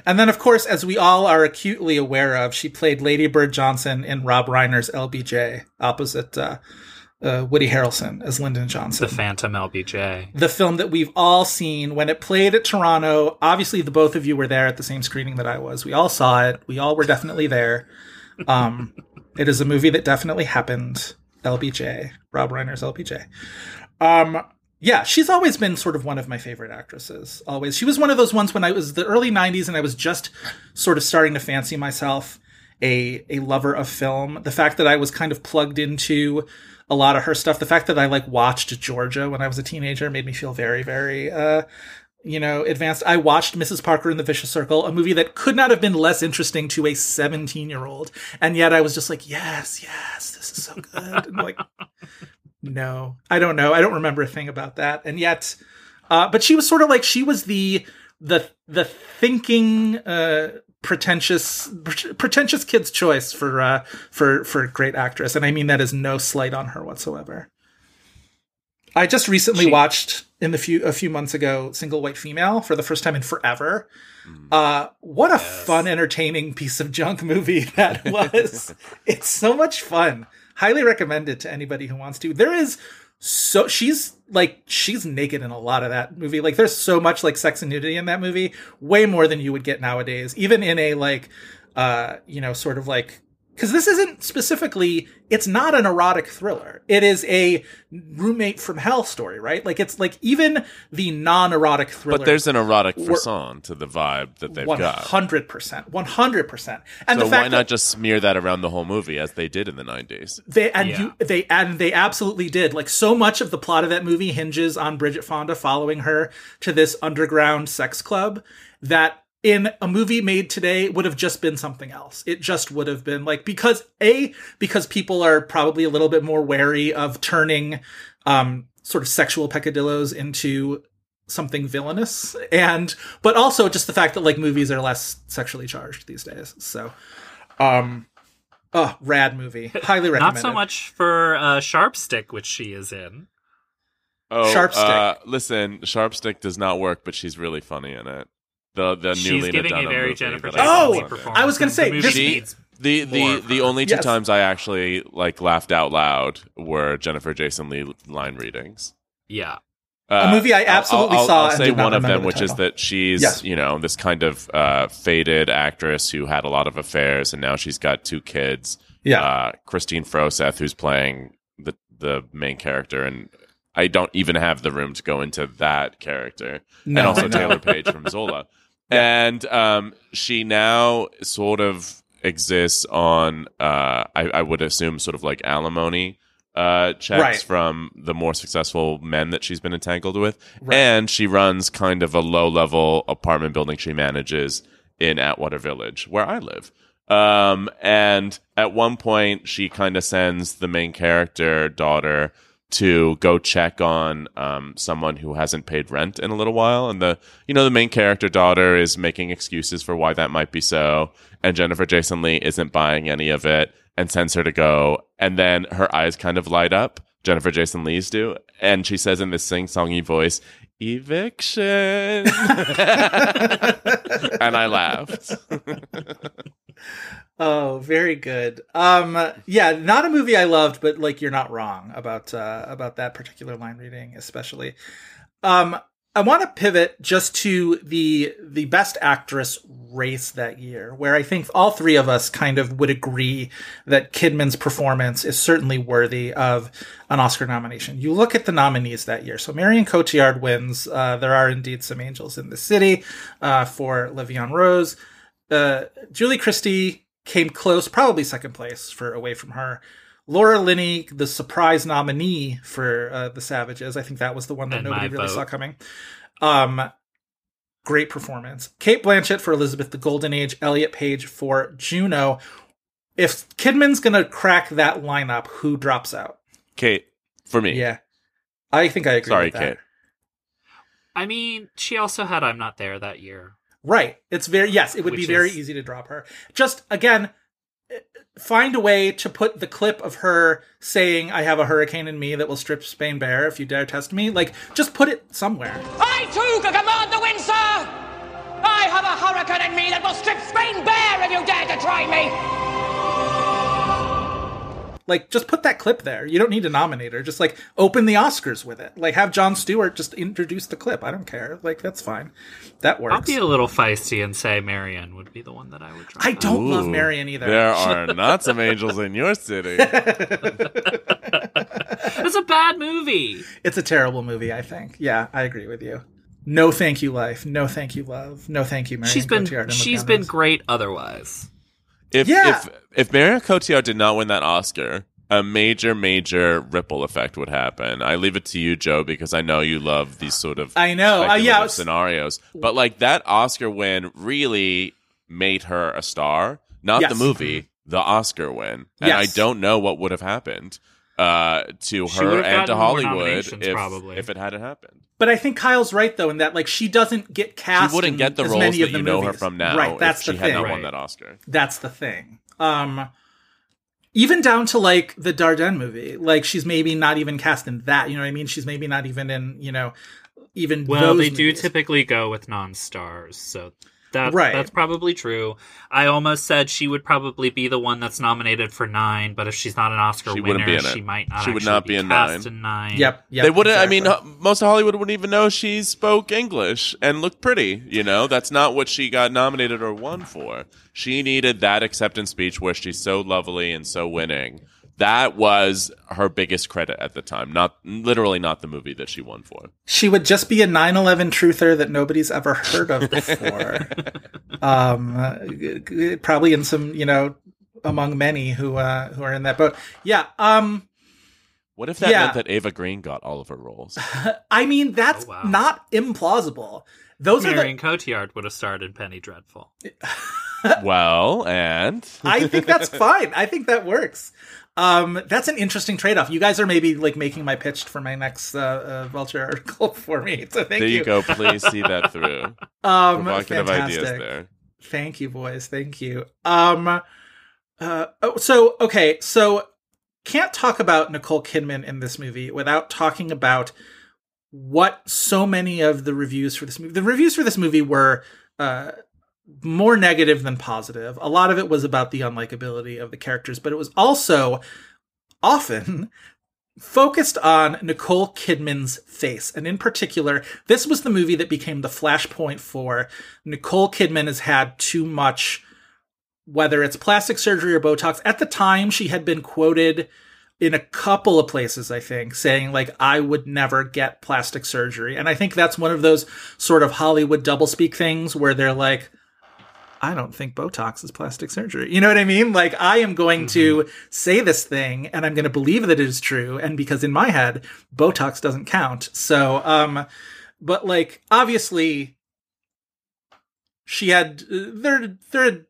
S7: and then of course as we all are acutely aware of she played lady bird johnson in rob reiner's lbj opposite uh, uh, woody harrelson as lyndon johnson
S8: the Phantom LBJ.
S7: the film that we've all seen when it played at Toronto. Obviously, the both of you were there at the same screening that I was. We all saw it. We all were definitely there. Um, it is a movie that definitely happened. LBJ, Rob Reiner's LBJ. Um, yeah, she's always been sort of one of my favorite actresses. Always, she was one of those ones when I was the early '90s and I was just sort of starting to fancy myself a a lover of film. The fact that I was kind of plugged into a lot of her stuff, the fact that I like watched Georgia when I was a teenager made me feel very, very uh you know, advanced. I watched Mrs. Parker in the Vicious Circle, a movie that could not have been less interesting to a 17 year old. And yet I was just like, yes, yes, this is so good. And like, no, I don't know. I don't remember a thing about that. And yet, uh, but she was sort of like, she was the, the, the thinking, uh, pretentious, pretentious kid's choice for, uh, for, for great actress. And I mean that is no slight on her whatsoever. I just recently
S8: She-
S7: watched in the few a few months ago Single White Female for the first time in forever. Uh what a fun entertaining piece of junk movie that was. it's so much fun. Highly recommend it to anybody who wants to. There is so she's like she's naked in a lot of that movie. Like there's so much like sex and nudity in that movie, way more than you would get nowadays. Even in a like uh you know sort of like because this isn't specifically it's not an erotic thriller it is a roommate from hell story right like it's like even the non-erotic thriller
S9: But there's an erotic frisson to the vibe that they've got.
S7: 100% 100% and
S9: So
S7: the fact
S9: why not
S7: that
S9: just smear that around the whole movie as they did in the 90s?
S7: they and
S8: Yeah.
S7: you they and they absolutely did like so much of the plot of that movie hinges on bridget fonda following her to this underground sex club that in a movie made today would have just been something else it just would have been like because a because people are probably a little bit more wary of turning um sort of sexual peccadillos into something villainous and but also just the fact that like movies are less sexually charged these days so um oh rad movie highly recommended
S8: Not so much for uh, Sharp Stick, which she is in.
S9: Oh,
S7: Sharp Stick.
S9: Uh, listen, Sharp Stick does not work, but she's really funny in it. The the new
S8: She's
S9: Lena
S8: giving a very
S9: movie
S8: Jennifer
S9: that I
S7: Jason Leigh
S8: performance.
S7: I was gonna say,
S8: The movie
S7: this-
S8: needs
S9: The
S8: more
S9: the the only two
S7: Yes.
S9: times I actually like laughed out loud were Jennifer Jason Leigh line readings.
S8: yeah.
S9: Uh,
S7: A movie I
S9: I'll-
S7: absolutely
S9: I'll,
S7: saw
S9: I'll
S7: and
S9: say
S7: did not
S9: one of
S7: remember
S9: them,
S7: the
S9: which is
S7: title.
S9: that she's
S7: Yes.
S9: you know this kind of uh, faded actress who had a lot of affairs, and now she's got two kids.
S7: yeah
S9: uh, Kristine Froseth, who's playing the the main character, and I don't even have the room to go into that character,
S7: No,
S9: and also
S7: no.
S9: Taylour Paige from Zola, and um, she now sort of exists on, uh, I, I would assume, sort of like alimony. Uh, checks
S7: Right.
S9: from the more successful men that she's been entangled with,
S7: Right.
S9: and she runs kind of a low-level apartment building she manages in Atwater Village, where I live. Um, and at one point, she kind of sends the main character daughter to go check on um, someone who hasn't paid rent in a little while, and the you know the main character daughter is making excuses for why that might be so, and Jennifer Jason Leigh isn't buying any of it and sends her to go, and then her eyes kind of light up. Jennifer Jason Leigh's do, and she says in this sing-songy voice, "Eviction," and I laughed.
S7: Oh, very good. Um, yeah, not a movie I loved, but like you're not wrong about uh, about that particular line reading, especially. Um, I want to pivot just to the the best actress race that year, where I think all three of us kind of would agree that Kidman's performance is certainly worthy of an Oscar nomination. You look at the nominees that year. So Marion Cotillard wins. Uh, there are indeed some angels in the city uh, for La Vie en Rose. Uh, Julie Christie came close, probably second place for Away from Her. Laura Linney, the surprise nominee for uh, The Savages. I think that was the one that
S8: And
S7: nobody really
S8: vote.
S7: saw coming. Um, great performance. Cate Blanchett for Elizabeth the Golden Age. Elliot Page for Juno. If Kidman's gonna crack that lineup, who drops out?
S9: Cate, for me,
S7: Yeah, I think I agree.
S9: Sorry,
S7: with that.
S9: Cate.
S8: I mean, she also had I'm Not There that year.
S7: Right. It's very yes, it would be very
S8: is-
S7: easy to drop her. Just again, find a way to put the clip of her saying I have a hurricane in me that will strip Spain bare if you dare test me. Like just put it somewhere.
S1: I too can command the wind, sir! I have a hurricane in me that will strip Spain bare if you dare to try me!
S7: Like just put that clip there. You don't need to nominate her. Just like open the Oscars with it. Like have Jon Stewart just introduce the clip. I don't care. Like that's fine. That works.
S8: I'll be a little feisty and say Marion would be the one that I would drop.
S7: I don't love Marion either.
S9: There are not some angels in your city.
S8: It's a bad movie.
S7: It's a terrible movie, I think. Yeah, I agree with you. No thank you, life. No thank you, love. No thank you, Marion
S8: she's been
S7: Cotillard and
S8: she's been great otherwise.
S9: If
S7: Yeah.
S9: if if Marion Cotillard did not win that Oscar, a major major ripple effect would happen. I leave it to you, Joe, because I know you love these sort of
S7: I know. Uh, yeah,
S9: scenarios. But like that Oscar win really made her a star, not
S7: Yes.
S9: the movie, the Oscar win. And I don't know what would have happened uh, to
S8: She
S9: her and to Hollywood if,
S8: probably.
S9: if it hadn't happened.
S7: But I think Kyle's right though in that like she doesn't get cast.
S9: She wouldn't get the
S7: as
S9: roles
S7: many
S9: that
S7: of the
S9: you know her from now
S7: Right, that's
S9: if she
S7: the
S9: had
S7: thing.
S9: not won that Oscar.
S7: That's the thing. Um, even down to like the Dardenne movie, like she's maybe not even cast in that. You know what I mean? She's maybe not even in you know even
S8: Well,
S7: those
S8: they do typically go with non-stars, so that
S7: Right.
S8: that's probably true. I almost said she would probably be the one that's nominated for nine, but if she's not an Oscar
S9: She
S8: winner,
S9: be in
S8: she might not.
S9: She would not be in
S8: cast
S9: nine.
S8: in nine.
S7: Yep. yep
S9: they wouldn't. I mean, most of Hollywood wouldn't even know she spoke English and looked pretty. You know, that's not what she got nominated or won for. She needed that acceptance speech where she's so lovely and so winning. That was her biggest credit at the time. Not literally not the movie that she won for.
S7: she would just be a 9/11 truther that nobody's ever heard of before. um, g- g- probably in some you know among many who uh, who are in that boat. Yeah. Um.
S9: What if that
S7: Yeah.
S9: meant that Eva Green got all of her roles?
S7: I mean, that's
S8: Oh, wow.
S7: not implausible. Those are
S8: Marion
S7: the
S8: Cotillard would have started Penny Dreadful.
S9: well, and
S7: I think that's fine. I think that works. Um, that's an interesting trade-off. You guys are maybe like making my pitch for my next uh, uh, Vulture article for me. So thank you.
S9: there you go. Please see that through.
S7: Um,
S9: Provocative
S7: fantastic.
S9: ideas there.
S7: Thank you, boys. Thank you. Um, uh, oh, so okay, so can't talk about Nicole Kidman in this movie without talking about what so many of the reviews for this movie. The reviews for this movie were uh, more negative than positive. A lot of it was about the unlikability of the characters, but it was also often focused on Nicole Kidman's face. And in particular, this was the movie that became the flashpoint for Nicole Kidman has had too much, whether it's plastic surgery or Botox. At the time, she had been quoted in a couple of places, I think, saying like, I would never get plastic surgery. And I think that's one of those sort of Hollywood doublespeak things where they're like, I don't think Botox is plastic surgery. You know what I mean? Like, I am going to say this thing and I'm going to believe that it is true. And because in my head, Botox doesn't count. So, um, but like, obviously, she had, uh, there, there had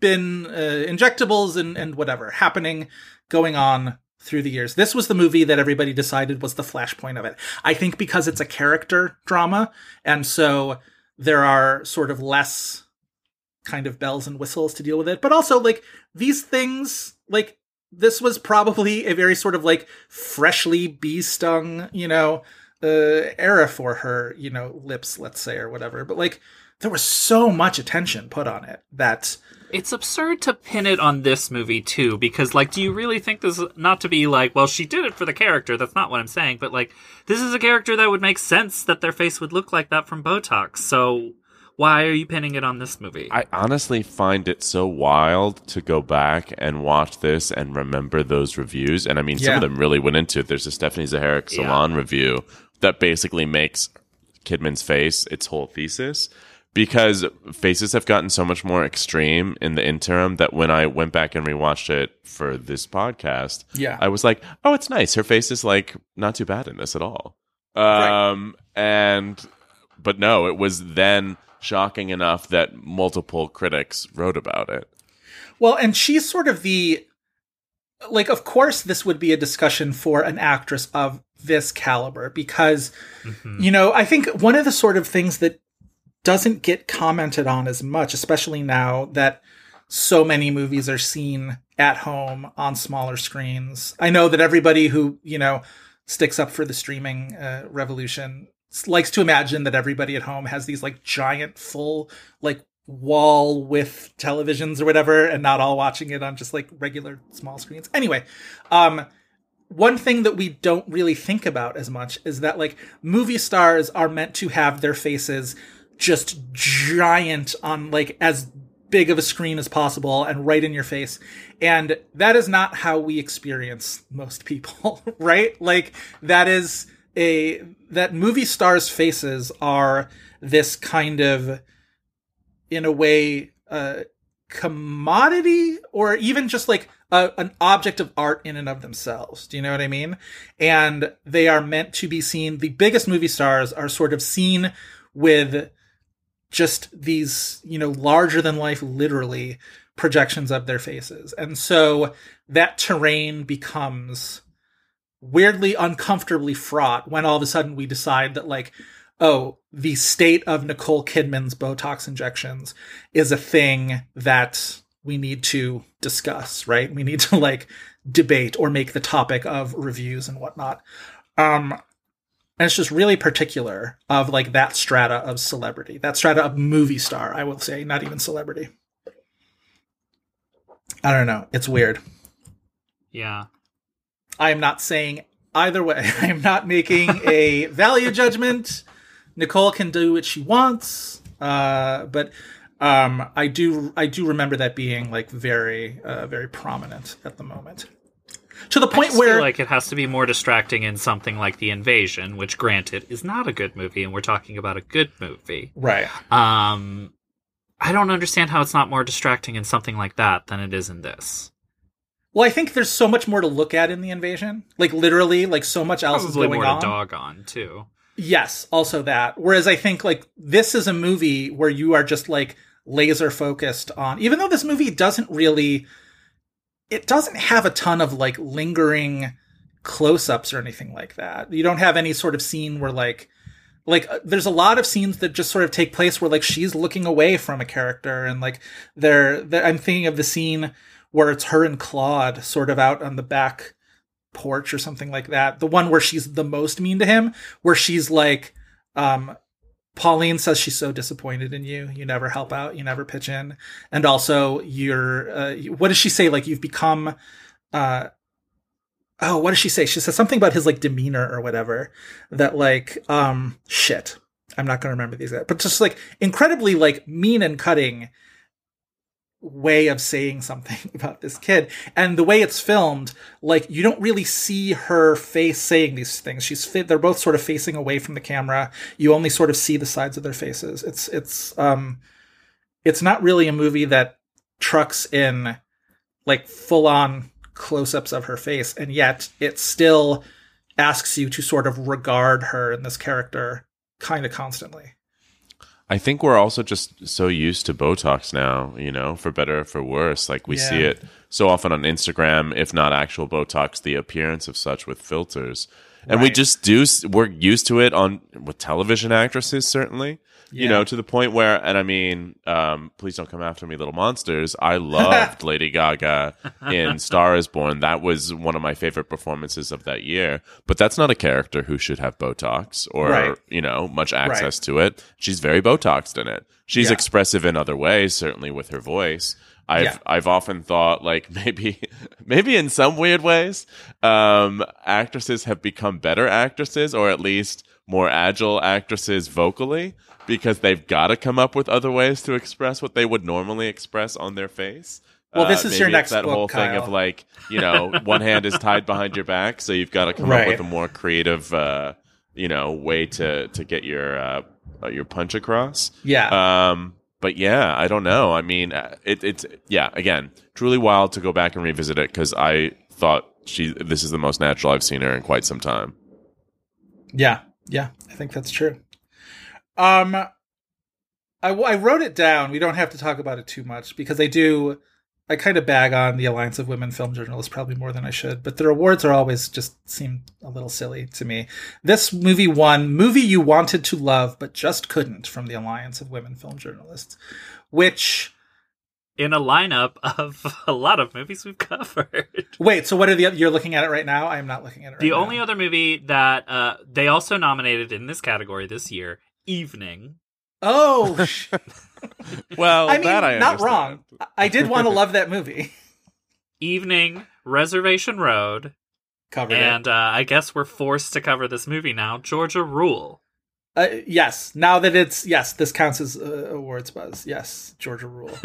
S7: been uh, injectables and, and whatever happening, going on through the years. This was the movie that everybody decided was the flashpoint of it. I think because it's a character drama. And so there are sort of less kind of bells and whistles to deal with it. But also, like, these things, like, this was probably a very sort of like freshly bee stung, you know, uh, era for her, you know, lips, let's say, or whatever. But like, there was so much attention put on it that
S8: It's absurd to pin it on this movie too, because like, do you really think this? is Not to be like, well, she did it for the character. That's not what I'm saying. But like, this is a character that would make sense that their face would look like that from Botox. So why are you pinning it on this movie?
S9: I honestly find it so wild to go back and watch this and remember those reviews. And I mean, some of them really went into it. There's a Stephanie Zacharek
S8: Yeah.
S9: Salon review that basically makes Kidman's face its whole thesis because faces have gotten so much more extreme in the interim that when I went back and rewatched it for this podcast,
S7: Yeah.
S9: I was like, oh, it's nice. Her face is like not too bad in this at all.
S7: Right.
S9: Um, and, but no, it was then shocking enough that multiple critics wrote about it.
S7: Well, and she's sort of the like of course this would be a discussion for an actress of this caliber because you know, I think one of the sort of things that doesn't get commented on as much, especially now that so many movies are seen at home on smaller screens. I know that everybody who, you know, sticks up for the streaming uh, revolution s- likes to imagine that everybody at home has these like giant full like wall with televisions or whatever and not all watching it on just like regular small screens. Anyway, um one thing that we don't really think about as much is that like movie stars are meant to have their faces just giant on like as big of a screen as possible and right in your face. And that is not how we experience most people, right? Like that is a that movie stars' faces are this kind of in a way uh commodity or even just like a, an object of art in and of themselves. Do you know what I mean? And they are meant to be seen. The biggest movie stars are sort of seen with just these, you know, larger than life, literally projections of their faces. And so that terrain becomes weirdly uncomfortably fraught when all of a sudden we decide that, like, oh, the state of Nicole Kidman's Botox injections is a thing that we need to discuss, right? We need to like debate or make the topic of reviews and whatnot. Um, and it's just really particular of like that strata of celebrity, that strata of movie star, I will say, not even celebrity. I don't know. It's weird.
S8: yeah.
S7: I am not saying either way. I am not making a value judgment. Nicole can do what she wants, uh, but um, I do I do remember that being like very uh, very prominent at the moment. To the
S8: I
S7: point
S8: just
S7: where
S8: feel like it has to be more distracting in something like The Invasion, which granted is not a good movie, and we're talking about a good movie.
S7: right
S8: Um, I don't understand how it's not more distracting in something like that than it is in this.
S7: Well, I think there's so much more to look at in the invasion. Like literally, like so much else
S8: Probably
S7: is going
S8: more
S7: on.
S8: to dog on too.
S7: Yes, also that. Whereas I think like this is a movie where you are just like laser focused on even though this movie doesn't really it doesn't have a ton of like lingering close-ups or anything like that. You don't have any sort of scene where like like uh, there's a lot of scenes that just sort of take place where like she's looking away from a character and like they're, they're I'm thinking of the scene where it's her and Claude sort of out on the back porch or something like that. The one where she's the most mean to him, where she's like, um, Pauline says she's so disappointed in you. You never help out. You never pitch in. And also you're, uh, what does she say? Like you've become, uh, oh, what does she say? She says something about his like demeanor or whatever that like, um, shit. I'm not going to remember these, but just like incredibly like mean and cutting way of saying something about this kid. And the way it's filmed like you don't really see her face saying these things. She's they're both sort of facing away from the camera. You only sort of see the sides of their faces. It's it's um it's not really a movie that trucks in like full on close-ups of her face and yet it still asks you to sort of regard her and this character kind of constantly
S9: I think we're also just so used to Botox now, you know, for better or for worse. Like we
S7: Yeah.
S9: see it so often on Instagram, if not actual Botox, the appearance of such with filters. And we just do, we're used to it on with television actresses, certainly. You
S7: Yeah.
S9: know, to the point where, and I mean, um, please don't come after me, little monsters. I loved Lady Gaga in Star is Born. That was one of my favorite performances of that year. But that's not a character who should have Botox or,
S7: Right.
S9: you know, much access to it. She's very Botoxed in it. She's
S7: Yeah.
S9: expressive in other ways, certainly with her voice. I've
S7: Yeah.
S9: I've often thought like maybe maybe in some weird ways, um, actresses have become better actresses or at least more agile actresses vocally because they've got to come up with other ways to express what they would normally express on their face.
S7: Well, this is your next
S9: that
S7: book,
S9: whole thing of like you know one hand is tied behind your back, so you've got to come
S7: Right.
S9: up with a more creative, uh, you know, way to to get your uh, uh, your punch across.
S7: yeah
S9: Um, but yeah, I don't know. I mean, uh, it, it's yeah. Again, truly wild to go back and revisit it because I thought she this is the most natural I've seen her in quite some time.
S7: Yeah, yeah, I think that's true. Um, I, I wrote it down. We don't have to talk about it too much because I do. I kind of bag on the Alliance of Women Film Journalists probably more than I should, but their awards are always just seem a little silly to me. This movie won movie you wanted to love but just couldn't from the Alliance of Women Film Journalists, which
S8: In a lineup of a lot of movies we've covered.
S7: wait. So what are the oth- you're looking at it right now? I am not looking at it. Right
S8: The
S7: now.
S8: only other movie that uh, they also nominated in this category this year, Evening.
S7: oh.
S9: Well,
S7: I mean,
S9: that I
S7: not
S9: understand.
S7: wrong. I- I did want to love that movie.
S8: Evening, Reservation Road,
S7: Covered it.
S8: and uh, I guess we're forced to cover this movie now, Georgia Rule.
S7: Uh, yes, now that it's yes, this counts as uh, awards buzz. Yes, Georgia Rule.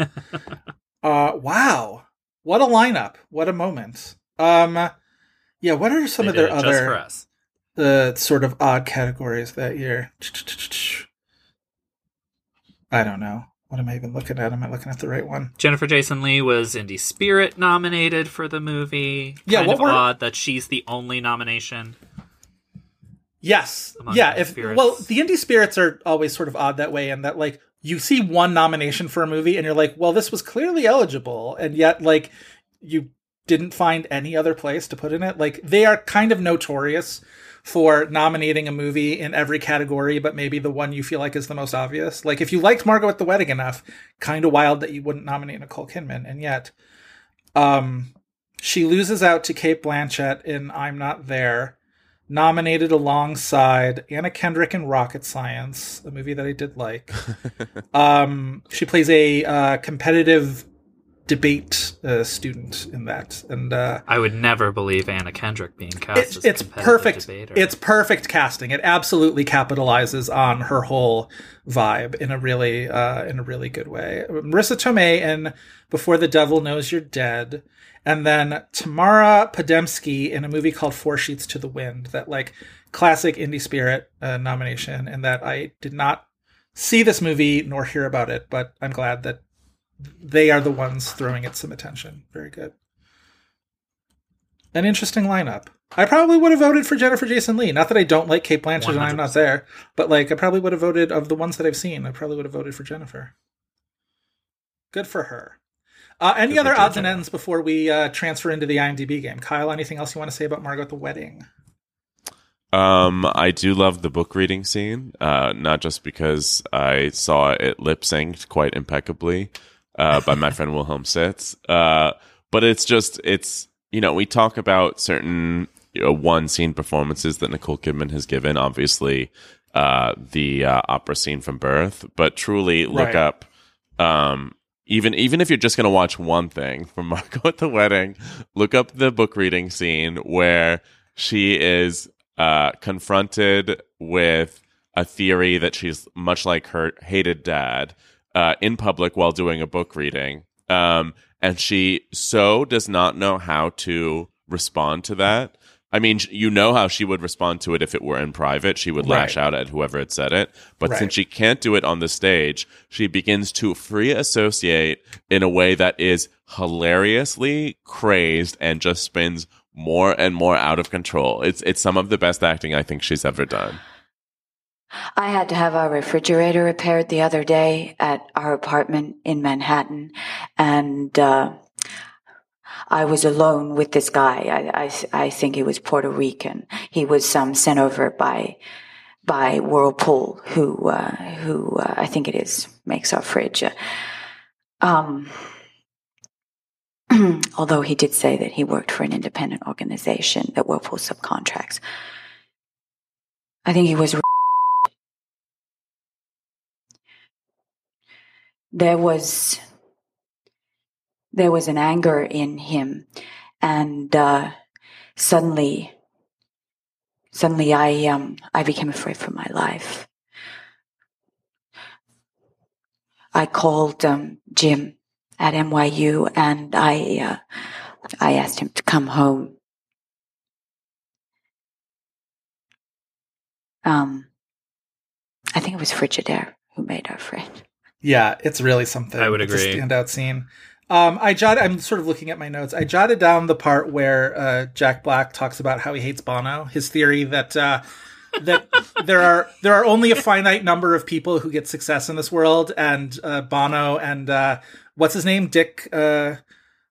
S7: uh, wow, what a lineup! What a moment. Um, yeah, what are some
S8: They
S7: of their other
S8: us.
S7: uh, sort of odd categories that year? I don't know. What am I even looking at? Am I looking at the right one?
S8: Jennifer Jason Leigh was Indie Spirit nominated for the movie.
S7: Yeah,
S8: kind
S7: what
S8: of
S7: were-
S8: odd that she's the only nomination.
S7: Yes. Yeah. If
S8: spirits.
S7: well, the indie spirits are always sort of odd that way, in that like you see one nomination for a movie and you're like, well, this was clearly eligible, and yet like you didn't find any other place to put in it. Like they are kind of notorious for nominating a movie in every category, but maybe the one you feel like is the most obvious. Like if you liked Margot at the Wedding enough, kind of wild that you wouldn't nominate Nicole Kidman, and yet, um, she loses out to Cate Blanchett in I'm Not There nominated alongside Anna Kendrick in Rocket Science, a movie that I did like. um, she plays a uh, competitive debate uh, student in that, and uh,
S8: I would never believe Anna Kendrick being cast
S7: it's,
S8: as a
S7: it's
S8: competitive
S7: perfect.
S8: debater.
S7: It's perfect casting. It absolutely capitalizes on her whole vibe in a really uh, in a really good way. Marisa Tomei in Before the Devil Knows You're Dead, and then Tamara Podemski in a movie called Four Sheets to the Wind. That like classic indie spirit uh, nomination, and that I did not see this movie nor hear about it, but I'm glad that they are the ones throwing it some attention. Very good an interesting lineup. I probably would have voted for Jennifer Jason Leigh. Not that I don't like Cate Blanchett and I'm not there, but like I probably would have voted of the ones that I've seen. I probably would have voted for Jennifer. Good for her. Uh, any other odds and ends before we uh, transfer into the IMDb game? Kyle, anything else you want to say about Margot at the wedding?
S9: Um, I do love the book reading scene, uh, not just because I saw it lip synced quite impeccably uh, by my friend Wilhelm Sitz, uh, but it's just it's you know we talk about certain you know, one scene performances that Nicole Kidman has given, obviously uh, the uh, opera scene from Birth, but truly look
S7: Right.
S9: up um, even even if you're just going to watch one thing from Margot at the wedding, look up the book reading scene where she is uh, confronted with a theory that she's much like her hated dad uh, in public while doing a book reading, um, and she so does not know how to respond to that. I mean, you know how she would respond to it if it were in private. She would lash
S7: Right.
S9: out at whoever had said it. But
S7: Right.
S9: since she can't do it on the stage, she begins to free associate in a way that is hilariously crazed and just spins more and more out of control. It's it's some of the best acting I think she's ever done.
S5: I had to have our refrigerator repaired the other day at our apartment in Manhattan, and uh, I was alone with this guy. I, I, I think he was Puerto Rican. He was um, sent over by by Whirlpool, who uh, who uh, I think it is makes our fridge. Um, although he did say that he worked for an independent organization that Whirlpool subcontracts. I think he was there was there was an anger in him and uh, suddenly suddenly i um i became afraid for my life i called um, jim at nyu and i uh, i asked him to come home um i think it was frigidaire who made our friend
S7: Yeah, it's really something.
S8: I would
S7: It's
S8: agree.
S7: a standout scene. Um, I jotted. I'm sort of looking at my notes. I jotted down the part where uh, Jack Black talks about how he hates Bono. His theory that uh, that there are there are only a finite number of people who get success in this world, and uh, Bono and uh, what's his name, Dick uh,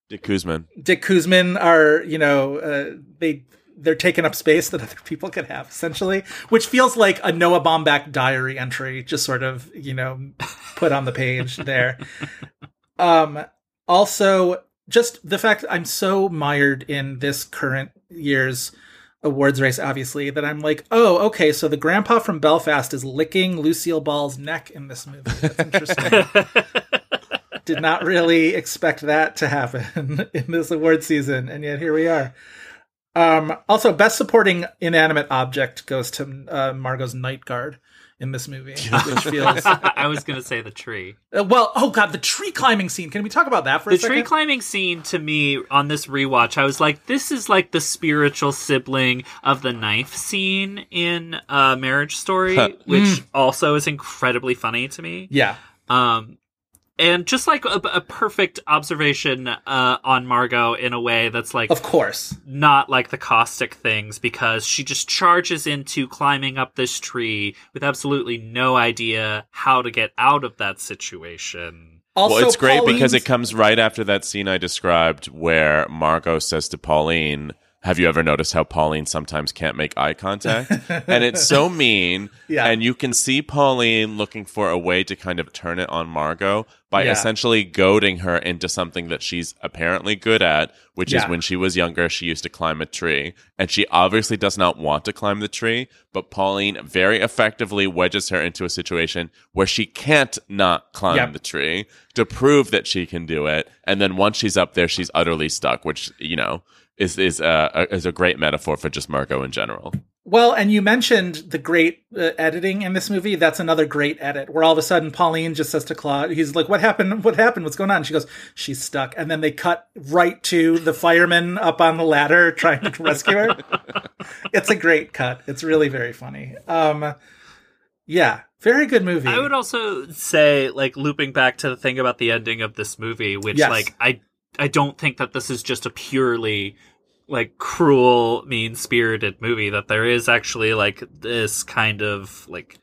S9: Dick Koosman.
S7: Dick Koosman are you know uh, they they're taking up space that other people could have essentially, which feels like a Noah Baumbach diary entry, just sort of you know put on the page there. Um, also, just the fact I'm so mired in this current year's awards race, obviously, that I'm like, oh, okay, so the grandpa from Belfast is licking Lucille Ball's neck in this movie. That's interesting. Did not really expect that to happen in this award season, and yet here we are. Um, also, best supporting inanimate object goes to uh, Margot's night guard in this movie, which feels
S8: I was gonna say the tree.
S7: uh, well. Oh god, the tree climbing scene. Can we talk about that for
S8: The
S7: a second?
S8: The tree climbing scene to me on this rewatch, I was like, this is like the spiritual sibling of the knife scene in uh, Marriage Story, which also is incredibly funny to me.
S7: yeah,
S8: Um, and just like a, a perfect observation uh, on Margot in a way that's like
S7: of course.
S8: not like the caustic things because she just charges into climbing up this tree with absolutely no idea how to get out of that situation.
S7: Also,
S9: well, it's great because it comes right after that scene I described where Margot says to Pauline, Have you ever noticed how Pauline sometimes can't make eye contact? and it's so mean.
S7: Yeah.
S9: And you can see Pauline looking for a way to kind of turn it on Margot by
S7: Yeah.
S9: essentially goading her into something that she's apparently good at, which is when she was younger, she used to climb a tree. And she obviously does not want to climb the tree, but Pauline very effectively wedges her into a situation where she can't not climb
S7: Yep.
S9: the tree to prove that she can do it. And then once she's up there, she's utterly stuck, which, you know, is, is, uh, a, is a great metaphor for just Margot in general.
S7: Well, and you mentioned the great uh, editing in this movie. That's another great edit where all of a sudden Pauline just says to Claude, he's like, "What happened? What happened? What's going on?" she goes, "She's stuck." And then they cut right to the fireman up on the ladder trying to rescue her. it's a great cut. It's really very funny. Um, yeah, very good movie.
S8: I would also say, like, looping back to the thing about the ending of this movie, which,
S7: Yes.
S8: like, I I don't think that this is just a purely like cruel, mean spirited movie. That there is actually like this kind of like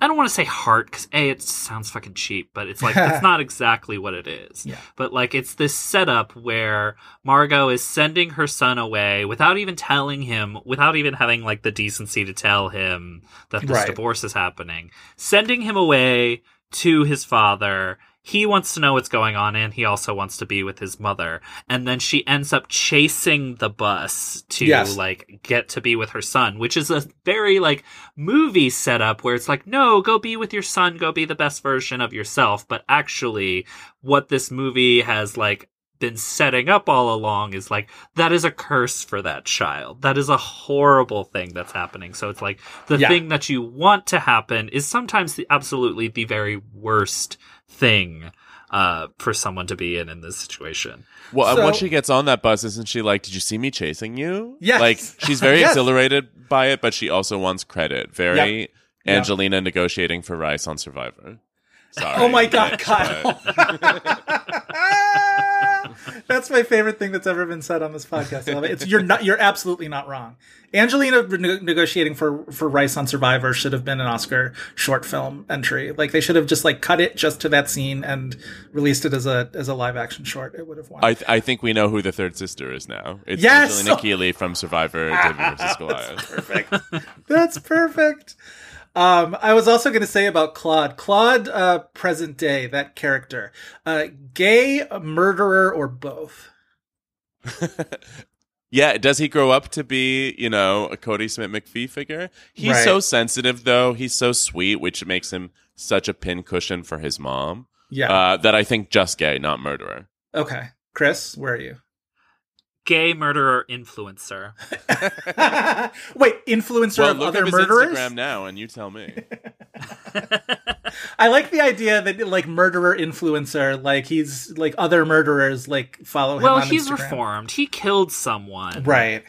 S8: I don't want to say heart because a it sounds fucking cheap, but it's like that's not exactly what it is.
S7: Yeah.
S8: But like it's this setup where Margot is sending her son away without even telling him, without even having like the decency to tell him that this
S7: Right.
S8: divorce is happening, sending him away to his father. He wants to know what's going on and he also wants to be with his mother. And then she ends up chasing the bus to
S7: Yes.
S8: like get to be with her son, which is a very like movie setup where it's like, no, go be with your son, go be the best version of yourself. But actually, what this movie has like been setting up all along is like that is a curse for that child. That is a horrible thing that's happening. So it's like the
S7: Yeah.
S8: thing that you want to happen is sometimes the absolutely the very worst thing uh for someone to be in in this situation.
S9: Well,
S7: So-
S9: once she gets on that bus, isn't she like, "Did you see me chasing you?"
S7: Yes.
S9: Like she's very
S7: Yes.
S9: exhilarated by it, but she also wants credit. Very
S7: Yep.
S9: Angelina negotiating for Rice on Survivor. Sorry,
S7: Oh my god,
S9: bitch,
S7: Kyle.
S9: but-
S7: that's my favorite thing that's ever been said on this podcast. I love it. It's you're not you're absolutely not wrong. Angelina ne- negotiating for for Rice on Survivor should have been an Oscar short film entry. Like they should have just like cut it just to that scene and released it as a as a live action short. It would have won.
S9: I, th- I think we know who the third sister is now. It's
S7: Yes!
S9: Angelina Keeley from Survivor, David versus Goliath.
S7: perfect. That's perfect. Um, I was also going to say about Claude. Claude, uh, present day, that character, uh, gay, murderer, or both.
S9: Yeah, does he grow up to be, you know, a Kodi Smit-McPhee figure? He's
S7: Right.
S9: so sensitive, though. He's so sweet, which makes him such a pincushion for his mom.
S7: Yeah.
S9: Uh, that I think just gay, not murderer.
S7: okay. Chris, where are you?
S8: Gay murderer influencer.
S7: Wait, influencer
S9: well,
S7: of
S9: look
S7: other
S9: at his
S7: murderers?
S9: Instagram now, and you tell me.
S7: I like the idea that like murderer influencer, like he's like other murderers like follow him.
S8: Well,
S7: on
S8: he's
S7: Instagram.
S8: reformed. He killed someone.
S7: right?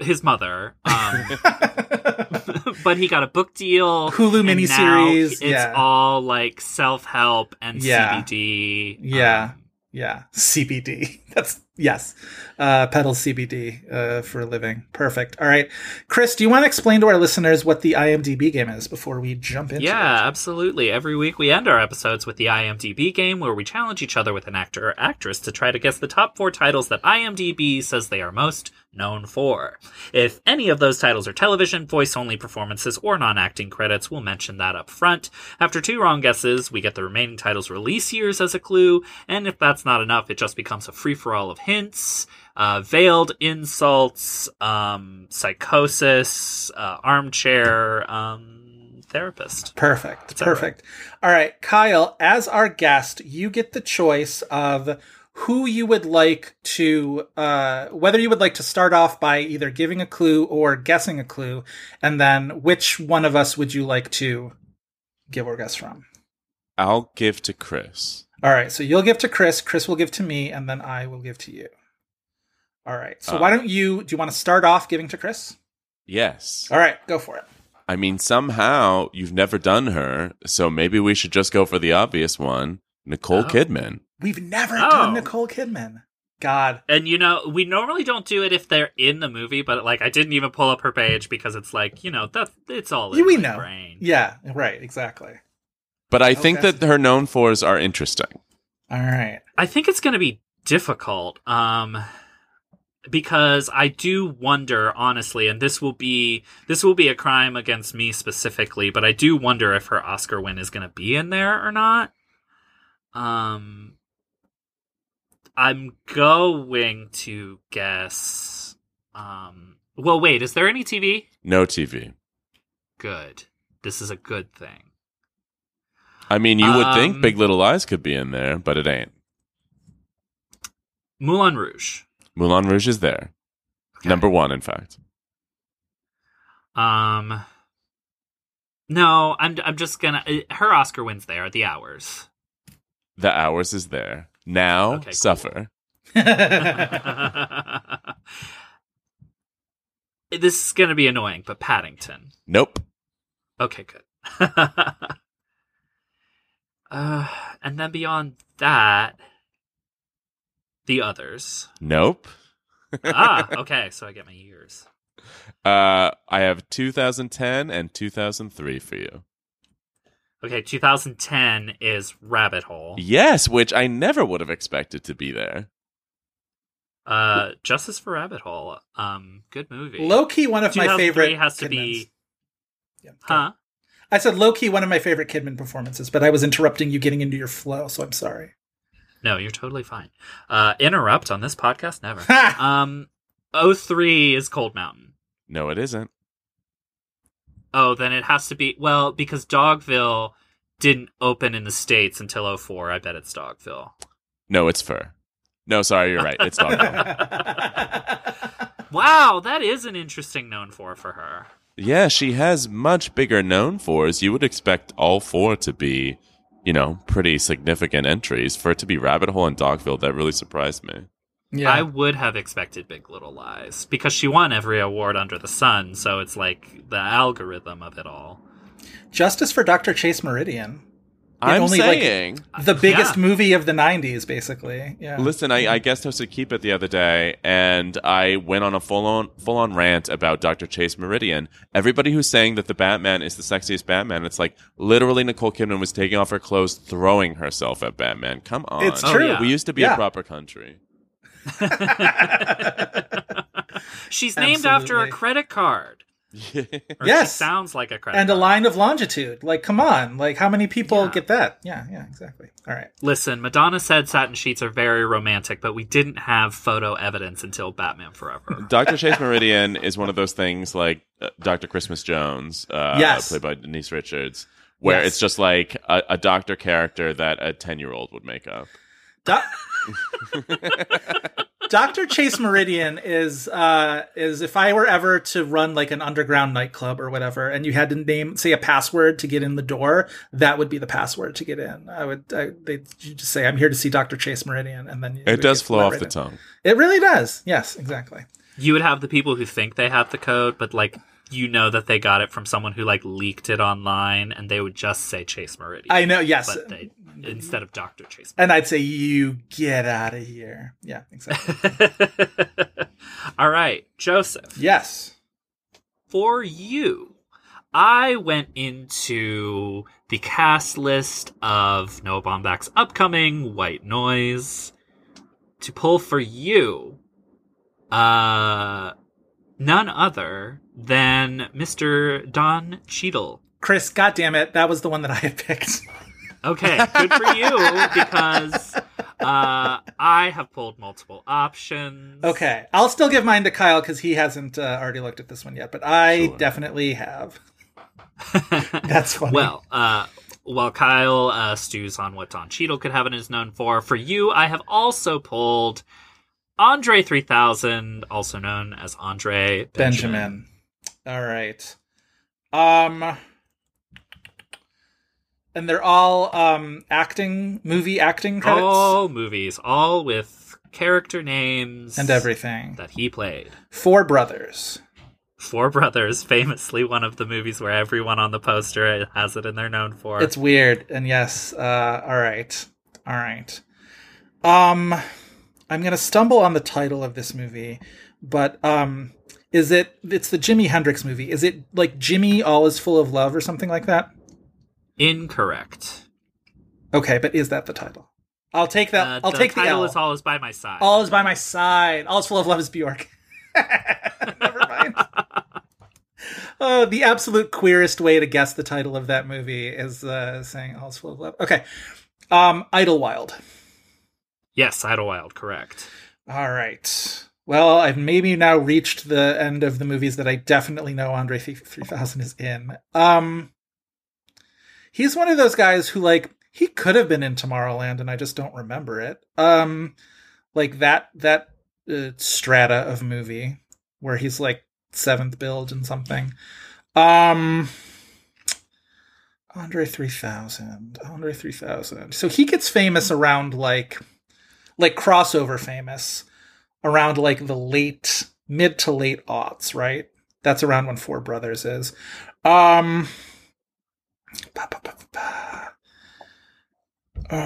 S8: His mother. Um, but he got a book deal.
S7: Hulu
S8: and
S7: miniseries,
S8: now It's
S7: yeah.
S8: all like self help and
S7: Yeah.
S8: CBD.
S7: Yeah,
S8: Um,
S7: yeah. CBD. That's yes. Uh, peddle CBD uh, for a living. Perfect. All right, Chris. Do you want to explain to our listeners what the IMDb game is before we jump into
S8: Yeah,
S7: it?
S8: absolutely. Every week we end our episodes with the IMDb game where we challenge each other with an actor or actress to try to guess the top four titles that IMDb says they are most known for. If any of those titles are television, voice only performances, or non acting credits, we'll mention that up front. After two wrong guesses, we get the remaining titles' release years as a clue, and if that's not enough, it just becomes a free for all of hints. Uh, veiled insults, um, psychosis, uh, armchair, um, therapist.
S7: Perfect. Perfect. All right, Kyle. As our guest, you get the choice of who you would like to, uh, whether you would like to start off by either giving a clue or guessing a clue, and then which one of us would you like to give or guess from?
S9: I'll give to Chris.
S7: All right, so you'll give to Chris, Chris will give to me, and then I will give to you. All right, so
S9: Uh.
S7: why don't you, do you want to start off giving to Chris?
S9: Yes.
S7: All right, go for it.
S9: I mean, somehow you've never done her, so maybe we should just go for the obvious one Nicole
S8: Oh.
S9: Kidman.
S7: We've never
S8: Oh.
S7: done Nicole Kidman. God.
S8: And you know, we normally don't do it if they're in the movie, but like I didn't even pull up her page because it's like, you know, that it's all in
S7: You we
S8: my
S7: know.
S8: brain.
S7: Yeah, right, exactly.
S9: But I think that her known fours are interesting.
S7: All right.
S8: I think it's going to be difficult um because I do wonder honestly and this will be this will be a crime against me specifically, but I do wonder if her Oscar win is going to be in there or not. Um I'm going to guess um well wait, is there any TV?
S9: No TV.
S8: Good. This is a good thing.
S9: I mean, you would
S8: Um,
S9: think Big Little Lies could be in there, but it ain't.
S8: Moulin Rouge.
S9: Moulin Rouge is there.
S8: Okay.
S9: Number one, in fact.
S8: Um, no, I'm I'm just gonna. uh, Her Oscar wins there. The Hours.
S9: The Hours is there. Now,
S8: Okay, cool.
S9: Suffer.
S8: this is gonna be annoying, but Paddington.
S9: Nope.
S8: Okay, good. uh, and then beyond that, the others.
S9: Nope.
S8: ah, okay, so I get my years.
S9: Uh, I have 2010 and 2003 for you.
S8: Okay, 2010 is Rabbit Hole.
S9: Yes, which I never would have expected to be there.
S8: Uh, Justice for Rabbit Hole. Um, good movie.
S7: Low key, one of my
S8: 2003
S7: favorite.
S8: has to
S7: Kidmans.
S8: be,
S7: Yeah,
S8: huh?
S7: I said low key, one of my favorite Kidman performances, but I was interrupting you getting into your flow, so I'm sorry.
S8: No, you're totally fine. Uh, interrupt on this podcast? Never.
S7: Ha!
S8: um, 03 is Cold Mountain.
S9: No, it isn't.
S8: Oh, then it has to be well because Dogville didn't open in the states until 04. I bet it's Dogville.
S9: No, it's fur. No, sorry, you're right. It's Dogville.
S8: Wow, that is an interesting known for for her.
S9: yeah, she has much bigger known fors. You would expect all four to be, you know, pretty significant entries. For it to be Rabbit Hole and Dogville, that really surprised me.
S7: Yeah.
S8: I would have expected Big Little Lies because she won every award under the sun, so it's like the algorithm of it all.
S7: Justice for Dr. Chase Meridian.
S9: I'm
S7: only, like,
S9: saying.
S7: The uh, biggest
S8: Yeah.
S7: movie of the 90s, basically. Yeah.
S9: Listen, I, I guest hosted Keep It the other day, and I went on a full on full on rant about Dr. Chase Meridian. Everybody who's saying that the Batman is the sexiest Batman, it's like literally Nicole Kidman was taking off her clothes, throwing herself at Batman. Come on,
S7: It's
S8: Oh,
S7: true.
S8: yeah.
S9: We used to be
S7: Yeah.
S9: a proper country.
S8: She's named after a credit card.
S7: Yes.
S8: Sounds like a credit
S7: and a line of longitude. Like, come on. Like, how many people
S8: Yeah.
S7: get that? Yeah, yeah, exactly. All right.
S8: Listen, Madonna said satin sheets are very romantic, but we didn't have photo evidence until Batman Forever.
S9: Dr. Chase Meridian is one of those things like uh, Dr. Christmas Jones, uh,
S7: Yes.
S9: played by Denise Richards, where
S7: Yes.
S9: it's just like a, a doctor character that a 10 year old would make up.
S7: Do- Dr. Chase Meridian is uh is if I were ever to run like an underground nightclub or whatever and you had to name say a password to get in the door, that would be the password to get in. I would I, they just say I'm here to see Dr. Chase Meridian and then
S9: It does flow off
S7: right
S9: the
S7: in.
S9: tongue.
S7: It really does. Yes, exactly.
S8: you would have the people who think they have the code, but like you know that they got it from someone who like leaked it online, and they would just say Chase Meridian.
S7: I know, yes.
S8: but they instead of Doctor Chase.
S7: And I'd say you get out of here. Yeah, exactly.
S8: All right, Joseph.
S7: yes.
S8: for you, I went into the cast list of Noah Baumbach's upcoming White Noise to pull for you, uh, none other than Mr. Don Cheadle.
S7: Chris, goddammit, that was the one that I had picked.
S8: Okay, good for you because uh, I have pulled multiple options.
S7: Okay, I'll still give mine to Kyle because he hasn't uh, already looked at this one yet, but I
S9: Sure.
S7: definitely have. That's funny.
S8: Well, uh, while Kyle uh, stews on what Don Cheadle could have and is known for, for you, I have also pulled Andre 3000, also known as Andre Benjamin.
S7: Benjamin. All right. Um, and they're all um acting, movie acting credits
S8: All movies, all with character names
S7: and everything.
S8: that he played.
S7: Four brothers.
S8: Four Brothers, famously one of the movies where everyone on the poster has it and they're known for.
S7: It's weird, and yes. Uh, all right, all right. Um, I'm gonna stumble on the title of this movie, but um, is it? It's the Jimi Hendrix movie. Is it like Jimmy All Is Full of Love or something like that?
S8: Incorrect.
S7: Okay, but is that the title? I'll take that.
S8: Uh,
S7: I'll
S8: the
S7: take the
S8: title
S7: L.
S8: is All Is By My Side.
S7: All is by my side. All is full of love is Bjork. Never mind. Oh, the absolute queerest way to guess the title of that movie is uh, saying "All is full of love." Okay, um, Idlewild.
S8: yes, Idlewild, correct.
S7: All right. Well, I've maybe now reached the end of the movies that I definitely know Andre three thousand is in. Um, he's one of those guys who like he could have been in Tomorrowland, and I just don't remember it. Um, like that that uh, strata of movie where he's like seventh billed and something. Um. Andre 3000. Andre 3000. So he gets famous around like like crossover famous around like the late mid to late aughts, right? That's around when Four Brothers is. Um ba, ba, ba, ba, ba.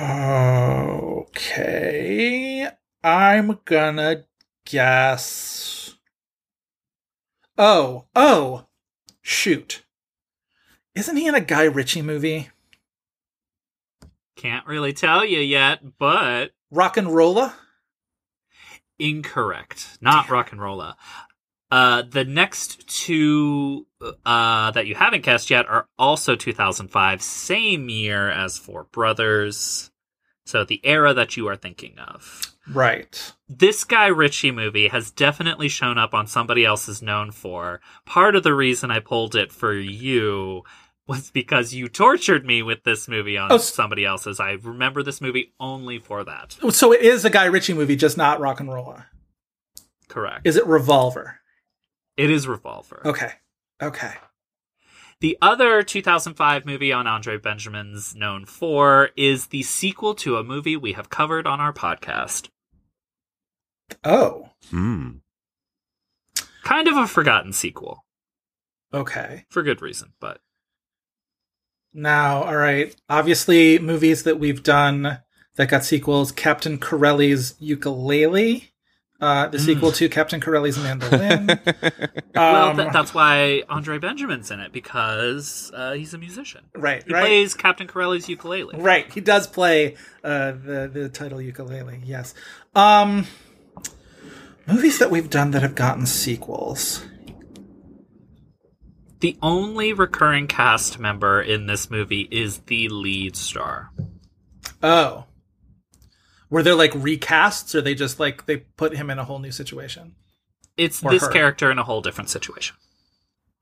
S7: Okay. I'm gonna guess. Oh, oh, shoot. Isn't he in a Guy Ritchie movie?
S8: Can't really tell you yet, but
S7: RocknRolla?
S8: incorrect. Not rock and rolla. Uh, the next two uh, that you haven't cast yet are also 2005, same year as Four Brothers. So the era that you are thinking of.
S7: Right.
S8: This Guy Ritchie movie has definitely shown up on somebody else's known for. Part of the reason I pulled it for you was because you tortured me with this movie on
S7: Oh,
S8: somebody else's. I remember this movie only for that.
S7: So it is a Guy Ritchie movie, just not RocknRolla.
S8: Correct.
S7: Is it Revolver?
S8: It is Revolver.
S7: Okay. Okay.
S8: The other 2005 movie on Andre Benjamin's known for is the sequel to a movie we have covered on our podcast.
S7: Oh.
S9: Hmm.
S8: Kind of a forgotten sequel
S7: Okay.
S8: for good reason, but
S7: Now, all right. Obviously, movies that we've done that got sequels: Captain Corelli's Ukulele, uh, the sequel to Captain Corelli's Mandolin.
S8: well,
S7: Um,
S8: th- that's why Andre Benjamin's in it because uh, he's a musician.
S7: right,
S8: He
S7: right,
S8: plays Captain Corelli's ukulele.
S7: right. He does play uh, the the title ukulele. Yes. Um, movies that we've done that have gotten sequels.
S8: The only recurring cast member in this movie is the lead star.
S7: Oh. Were there like recasts, or they just like they put him in a whole new situation?
S8: It's
S7: Or
S8: this
S7: her.
S8: character in a whole different situation.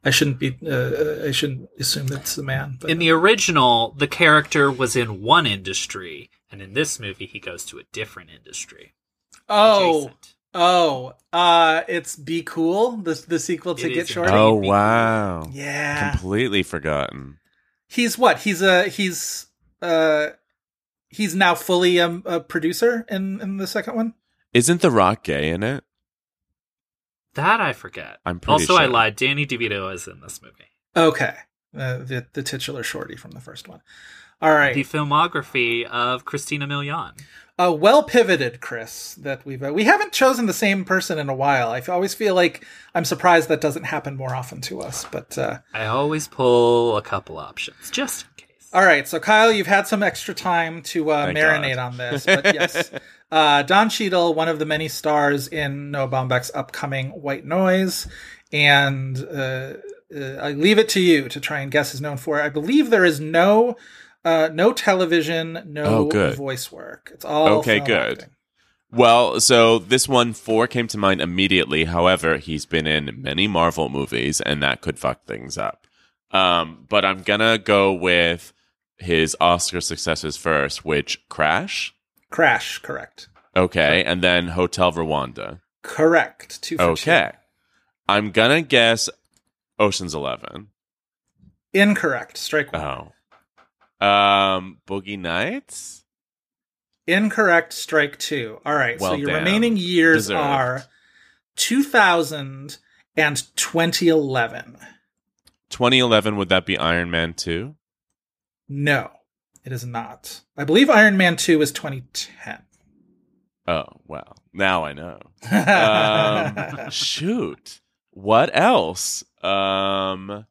S7: I shouldn't be. Uh, I shouldn't assume that's the man. But
S8: In the original, the character was in one industry, and in this movie, he goes to a different industry.
S7: oh,
S8: Adjacent.
S7: oh, uh, it's Be Cool, the the sequel to
S8: It
S7: Get
S8: is
S7: Shorty.
S9: Oh
S8: Be
S9: wow.
S7: yeah,
S9: Completely forgotten.
S7: he's what? He's a he's uh he's now fully um, a producer in in the second one.
S9: Isn't The Rock gay in it?
S8: That I forget.
S9: I'm pretty
S8: also, I lied. Danny DeVito is in this movie.
S7: Okay, uh, the the titular shorty from the first one. All right,
S8: The filmography of Christina Milian.
S7: uh, well pivoted, Chris. That we've uh, we haven't chosen the same person in a while. I always feel like I'm surprised that doesn't happen more often to us. But uh,
S8: I always pull a couple options just in case.
S7: All right, so Kyle, you've had some extra time to uh, marinate
S9: God.
S7: on this. But yes, uh, Don Cheadle, one of the many stars in Noah Baumbach's upcoming White Noise, and uh, uh, I leave it to you to try and guess is known for. I believe there is no. Uh, no television, no
S9: Oh, good.
S7: voice work. It's all
S9: Okay, good.
S7: acting.
S9: Well, so this one four came to mind immediately. However, he's been in many Marvel movies, and that could fuck things up. Um, but I'm gonna go with his Oscar successes first, which Crash,
S7: Crash, correct.
S9: okay, and then Hotel Rwanda.
S7: Correct. Two
S9: Okay, I'm gonna guess Ocean's Eleven.
S7: Incorrect. Strike one.
S9: Oh, um, Boogie Nights.
S7: Incorrect. Strike two. All right. so your
S9: damn.
S7: remaining years
S9: Deserved.
S7: are 2000 and 2011.
S9: 2011 would that be Iron Man two?
S7: No, it is not. I believe Iron Man 2 is 2010.
S9: Oh well, now I know. um, shoot. What else? Um,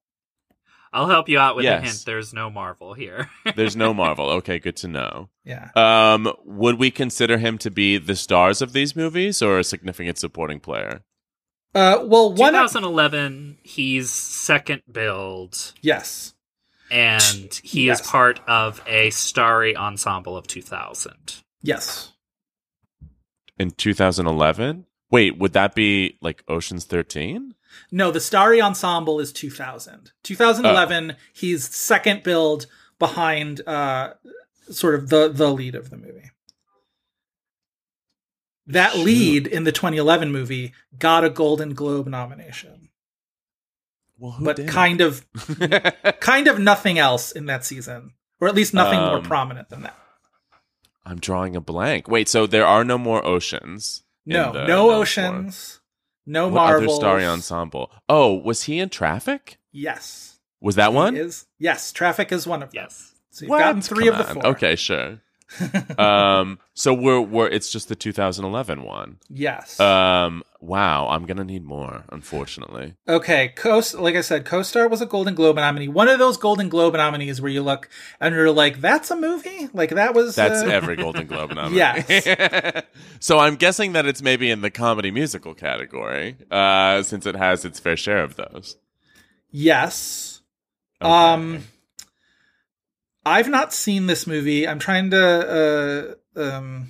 S8: I'll help you out with a hint. There's no Marvel here.
S9: there's no Marvel. Okay, good to know.
S7: yeah.
S9: Um, would we consider him to be the stars of these movies or a significant supporting player?
S7: Uh, well, one.
S8: 2011, he's second billed,
S7: Yes.
S8: And he
S7: Yes.
S8: is part of a starry ensemble of 2000.
S7: Yes.
S9: In 2011? Wait, would that be like Ocean's 13?
S7: No, the Starry Ensemble is 2000. 2011, he's second billed behind uh, sort of the, the lead of the movie. That
S9: Shoot.
S7: lead in the 2011 movie got a Golden Globe nomination,
S9: Well, who
S7: but
S9: did?
S7: kind of kind of nothing else in that season, or at least nothing more
S9: Um,
S7: prominent than that.
S9: I'm drawing a blank. Wait, so there are no more oceans?
S7: No,
S9: the
S7: no
S9: known for-
S7: oceans, no
S9: What
S7: Marvel.
S9: other starry ensemble? Oh, was he in Traffic?
S7: Yes,
S9: Was that one?
S7: He is yes. Traffic is one of them.
S8: Yes.
S7: So you've gotten three
S9: Come
S7: of the
S9: on.
S7: four.
S9: Okay, sure. um, so we're we're it's just the 2011 one.
S7: Yes.
S9: Um, wow, I'm gonna need more, unfortunately.
S7: Okay, co like I said, co-star was a Golden Globe nominee. One of those Golden Globe nominees where you look and you're like, "That's a movie." Like that was.
S9: That's
S7: uh,
S9: every Golden Globe nominee.
S7: Yes.
S9: so I'm guessing that it's maybe in the comedy musical category, uh, since it has its fair share of those.
S7: Yes.
S9: Okay.
S7: Um, I've not seen this movie. I'm trying to. Uh, um,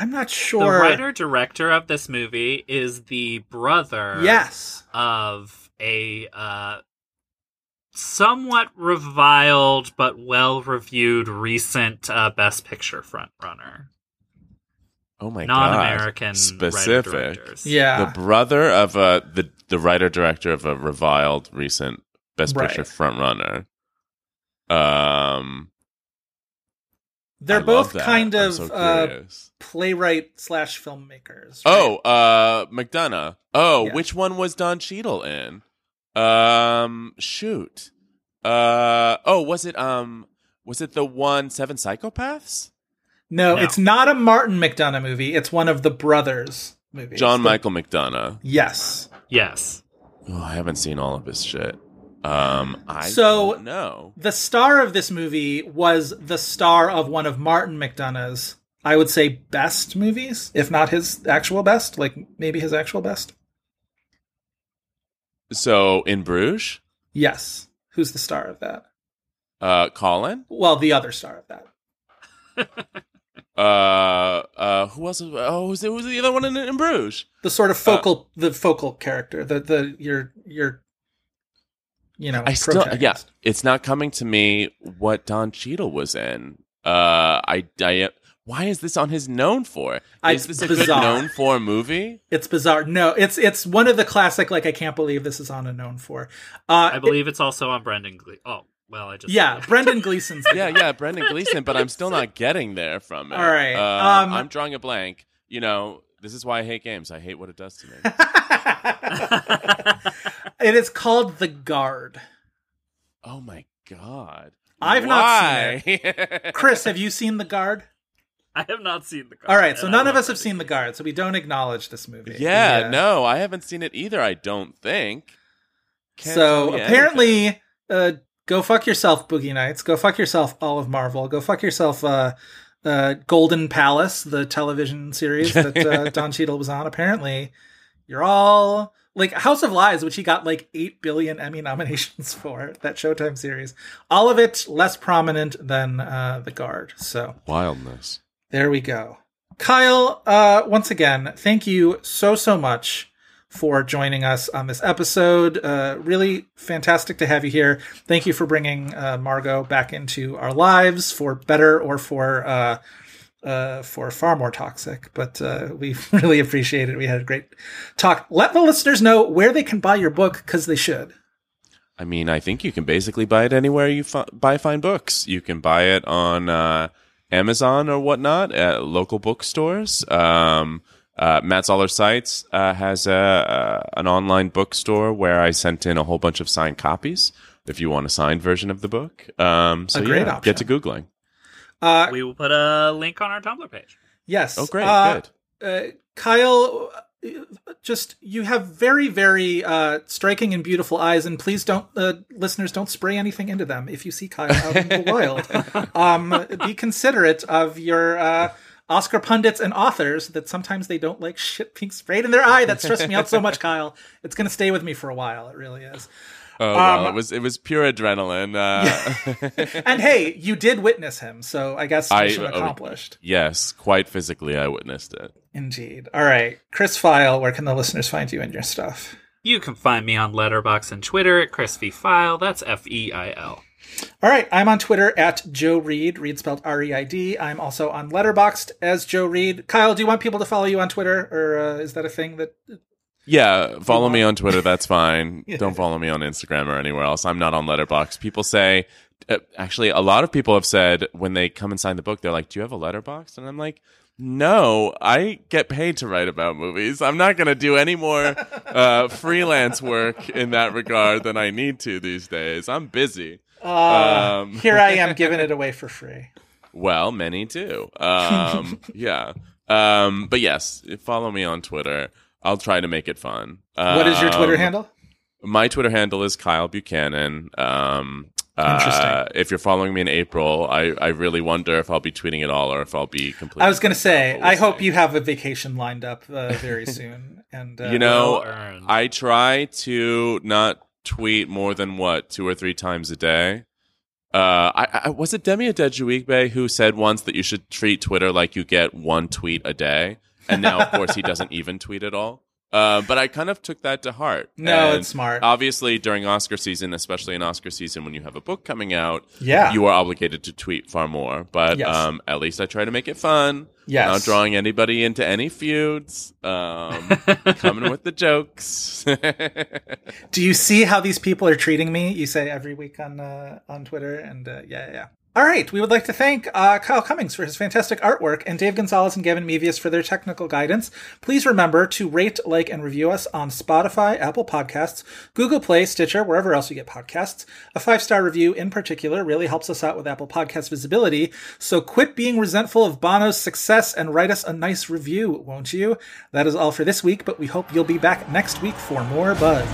S7: I'm not sure.
S8: The writer director of this movie is the brother
S7: Yes.
S8: of a uh, somewhat reviled but well reviewed recent uh, Best Picture frontrunner.
S9: oh my god.
S8: Non-American
S9: specific.
S7: Yeah.
S9: The brother of a the the writer director of a reviled recent Best
S7: Right.
S9: Picture frontrunner. Um,
S7: They're
S9: I
S7: both kind
S9: I'm
S7: of
S9: so
S7: uh, playwright slash filmmakers. right?
S9: Oh, uh, McDonagh. Oh,
S7: Yeah.
S9: which one was Don Cheadle in? Um, shoot. Uh, oh, was it um, was it the one Seven Psychopaths?
S7: no,
S8: No.
S7: it's not a Martin McDonagh movie. It's one of the brothers movies.
S9: John
S7: The-
S9: Michael McDonagh.
S7: Yes.
S8: Yes.
S9: Oh, I haven't seen all of his shit. Um, I
S7: So-
S9: don't.
S7: The star of this movie was the star of one of Martin McDonagh's, I would say, best movies, if not his actual best, like maybe his actual best.
S9: So in Bruges,
S7: Yes. Who's the star of that?
S9: uh, Colin.
S7: Well, the other star of that.
S9: Uh, uh, who else? was- Oh, who's the, who's the other one in, in Bruges?
S7: The sort of focal, the focal character, the the your your, you know,
S9: I still, yeah,
S7: protagonist.
S9: it's not coming to me what Don Cheadle was in. Uh, I, I, why is this on his known for?
S7: I-
S9: Is this a
S7: bizarre.
S9: good known for movie?
S7: It's bizarre. No, it's it's one of the classic. Like I can't believe this is on a known for. Uh,
S8: I believe it's also on Brendan Glee. Oh, well, I just.
S7: yeah, Brendan Gleeson's. the
S9: Yeah, yeah, Brendan Gleeson. but I'm still not getting there from it.
S7: All right,
S9: Uh,
S7: um,
S9: I'm drawing a blank. You know, this is why I hate games. I hate what it does to me.
S7: it is called The Guard.
S9: oh my god.
S7: I've not
S9: seen it.
S7: Chris, have you seen The Guard?
S8: I have not seen the. Guard.
S7: All right, so none of us have
S8: Brendan
S7: seen The Guard, so we don't acknowledge this movie.
S9: yeah,
S7: The, uh,
S9: no, I haven't seen it either. I don't think. Can't
S7: so apparently,
S9: anything.
S7: uh, go fuck yourself, Boogie Nights. Go fuck yourself, all of Marvel. Go fuck yourself, uh, uh, Golden Palace, the television series that uh, Don Cheadle was on. Apparently, you're all like House of Lies, which he got like eight billion Emmy nominations for that Showtime series. All of it less prominent than uh, The Guard. So
S9: wildness.
S7: there we go. Kyle, uh, once again, thank you so, so much for joining us on this episode. Uh, really fantastic to have you here. Thank you for bringing uh, Margot back into our lives for better or for. Uh, for far more toxic, but uh, we really appreciate it. We had a great talk. Let the listeners know where they can buy your book because they should.
S9: I mean, I think you can basically buy it anywhere you fi- buy fine books. You can buy it on uh, Amazon or whatnot at local bookstores. Um, uh, Matt Zoller Seitz uh, has a, uh, an online bookstore where I sent in a whole bunch of signed copies. If you want a signed version of the book, um, so
S7: A great
S9: yeah,
S7: option.
S9: get to googling.
S7: Uh,
S8: We will put a link on our Tumblr page.
S7: Yes.
S9: Oh, great,
S7: Uh,
S9: good.
S7: uh, Kyle, uh, just you have very, very uh, striking and beautiful eyes, and please don't, uh, listeners, don't spray anything into them if you see Kyle out in the wild. Um, be considerate of your uh, Oscar pundits and authors that sometimes they don't like shit being sprayed in their eye. That stressed me out so much, Kyle. It's going to stay with me for a while. It really is.
S9: Oh, wow.
S7: um,
S9: it was it was pure adrenaline. Uh,
S7: And hey, you did witness him, so I guess
S9: I-
S7: mission
S9: oh,
S7: accomplished.
S9: yes, quite physically, I witnessed it.
S7: Indeed. All right, Chris Feil, where can the listeners find you and your stuff?
S8: You can find me on Letterboxd and Twitter at Chris V Feil. That's F E I L.
S7: All right, I'm on Twitter at Joe Reed, Reed spelled R E I D. I'm also on Letterboxd as Joe Reed. Kyle, do you want people to follow you on Twitter, or uh, is that a thing that?
S9: Yeah, follow me on Twitter. That's fine.
S7: Yeah.
S9: Don't follow me on Instagram or anywhere else. I'm not on Letterboxd. People say, uh, actually, a lot of people have said when they come and sign the book, they're like, "Do you have a Letterboxd?" And I'm like, "No, I get paid to write about movies. I'm not going to do any more uh, freelance work in that regard than I need to these days. I'm busy."
S7: Uh,
S9: Um.
S7: here I am giving it away for free.
S9: Well, many do. Um, yeah. Um, but yes, follow me on Twitter. I'll try to make it fun.
S7: What is your Twitter
S9: Um,
S7: handle?
S9: My Twitter handle is Kyle Buchanan. Um,
S7: Interesting.
S9: Uh, if you're following me in April, I, I really wonder if I'll be tweeting at all or if I'll be completely.
S7: I was going to say, I hope
S9: see.
S7: you have a vacation lined up uh, very soon. And uh,
S9: you know,
S8: well.
S9: I try to not tweet more than what two or three times a day. Uh, I, I was it Demi Adejuyigbe who said once that you should treat Twitter like you get one tweet a day, and now of course he doesn't even tweet at all. Uh, but I kind of took that to heart.
S7: No,
S9: And
S7: it's smart.
S9: Obviously, during Oscar season, especially in Oscar season, when you have a book coming out,
S7: Yeah.
S9: you are obligated to tweet far more. But
S7: Yes.
S9: um, at least I try to make it fun.
S7: Yes.
S9: Not drawing anybody into any feuds. Um, coming with the jokes.
S7: do you see how these people are treating me? You say every week on uh, on Twitter, and uh, yeah, yeah, yeah. All right, we would like to thank uh, Kyle Cummings for his fantastic artwork and Dave Gonzalez and Gavin Mevius for their technical guidance. Please remember to rate, like, and review us on Spotify, Apple Podcasts, Google Play, Stitcher, wherever else you get podcasts. A five star review in particular really helps us out with Apple Podcast visibility. So quit being resentful of Bono's success and write us a nice review, won't you? That is all for this week, but we hope you'll be back next week for more buzz.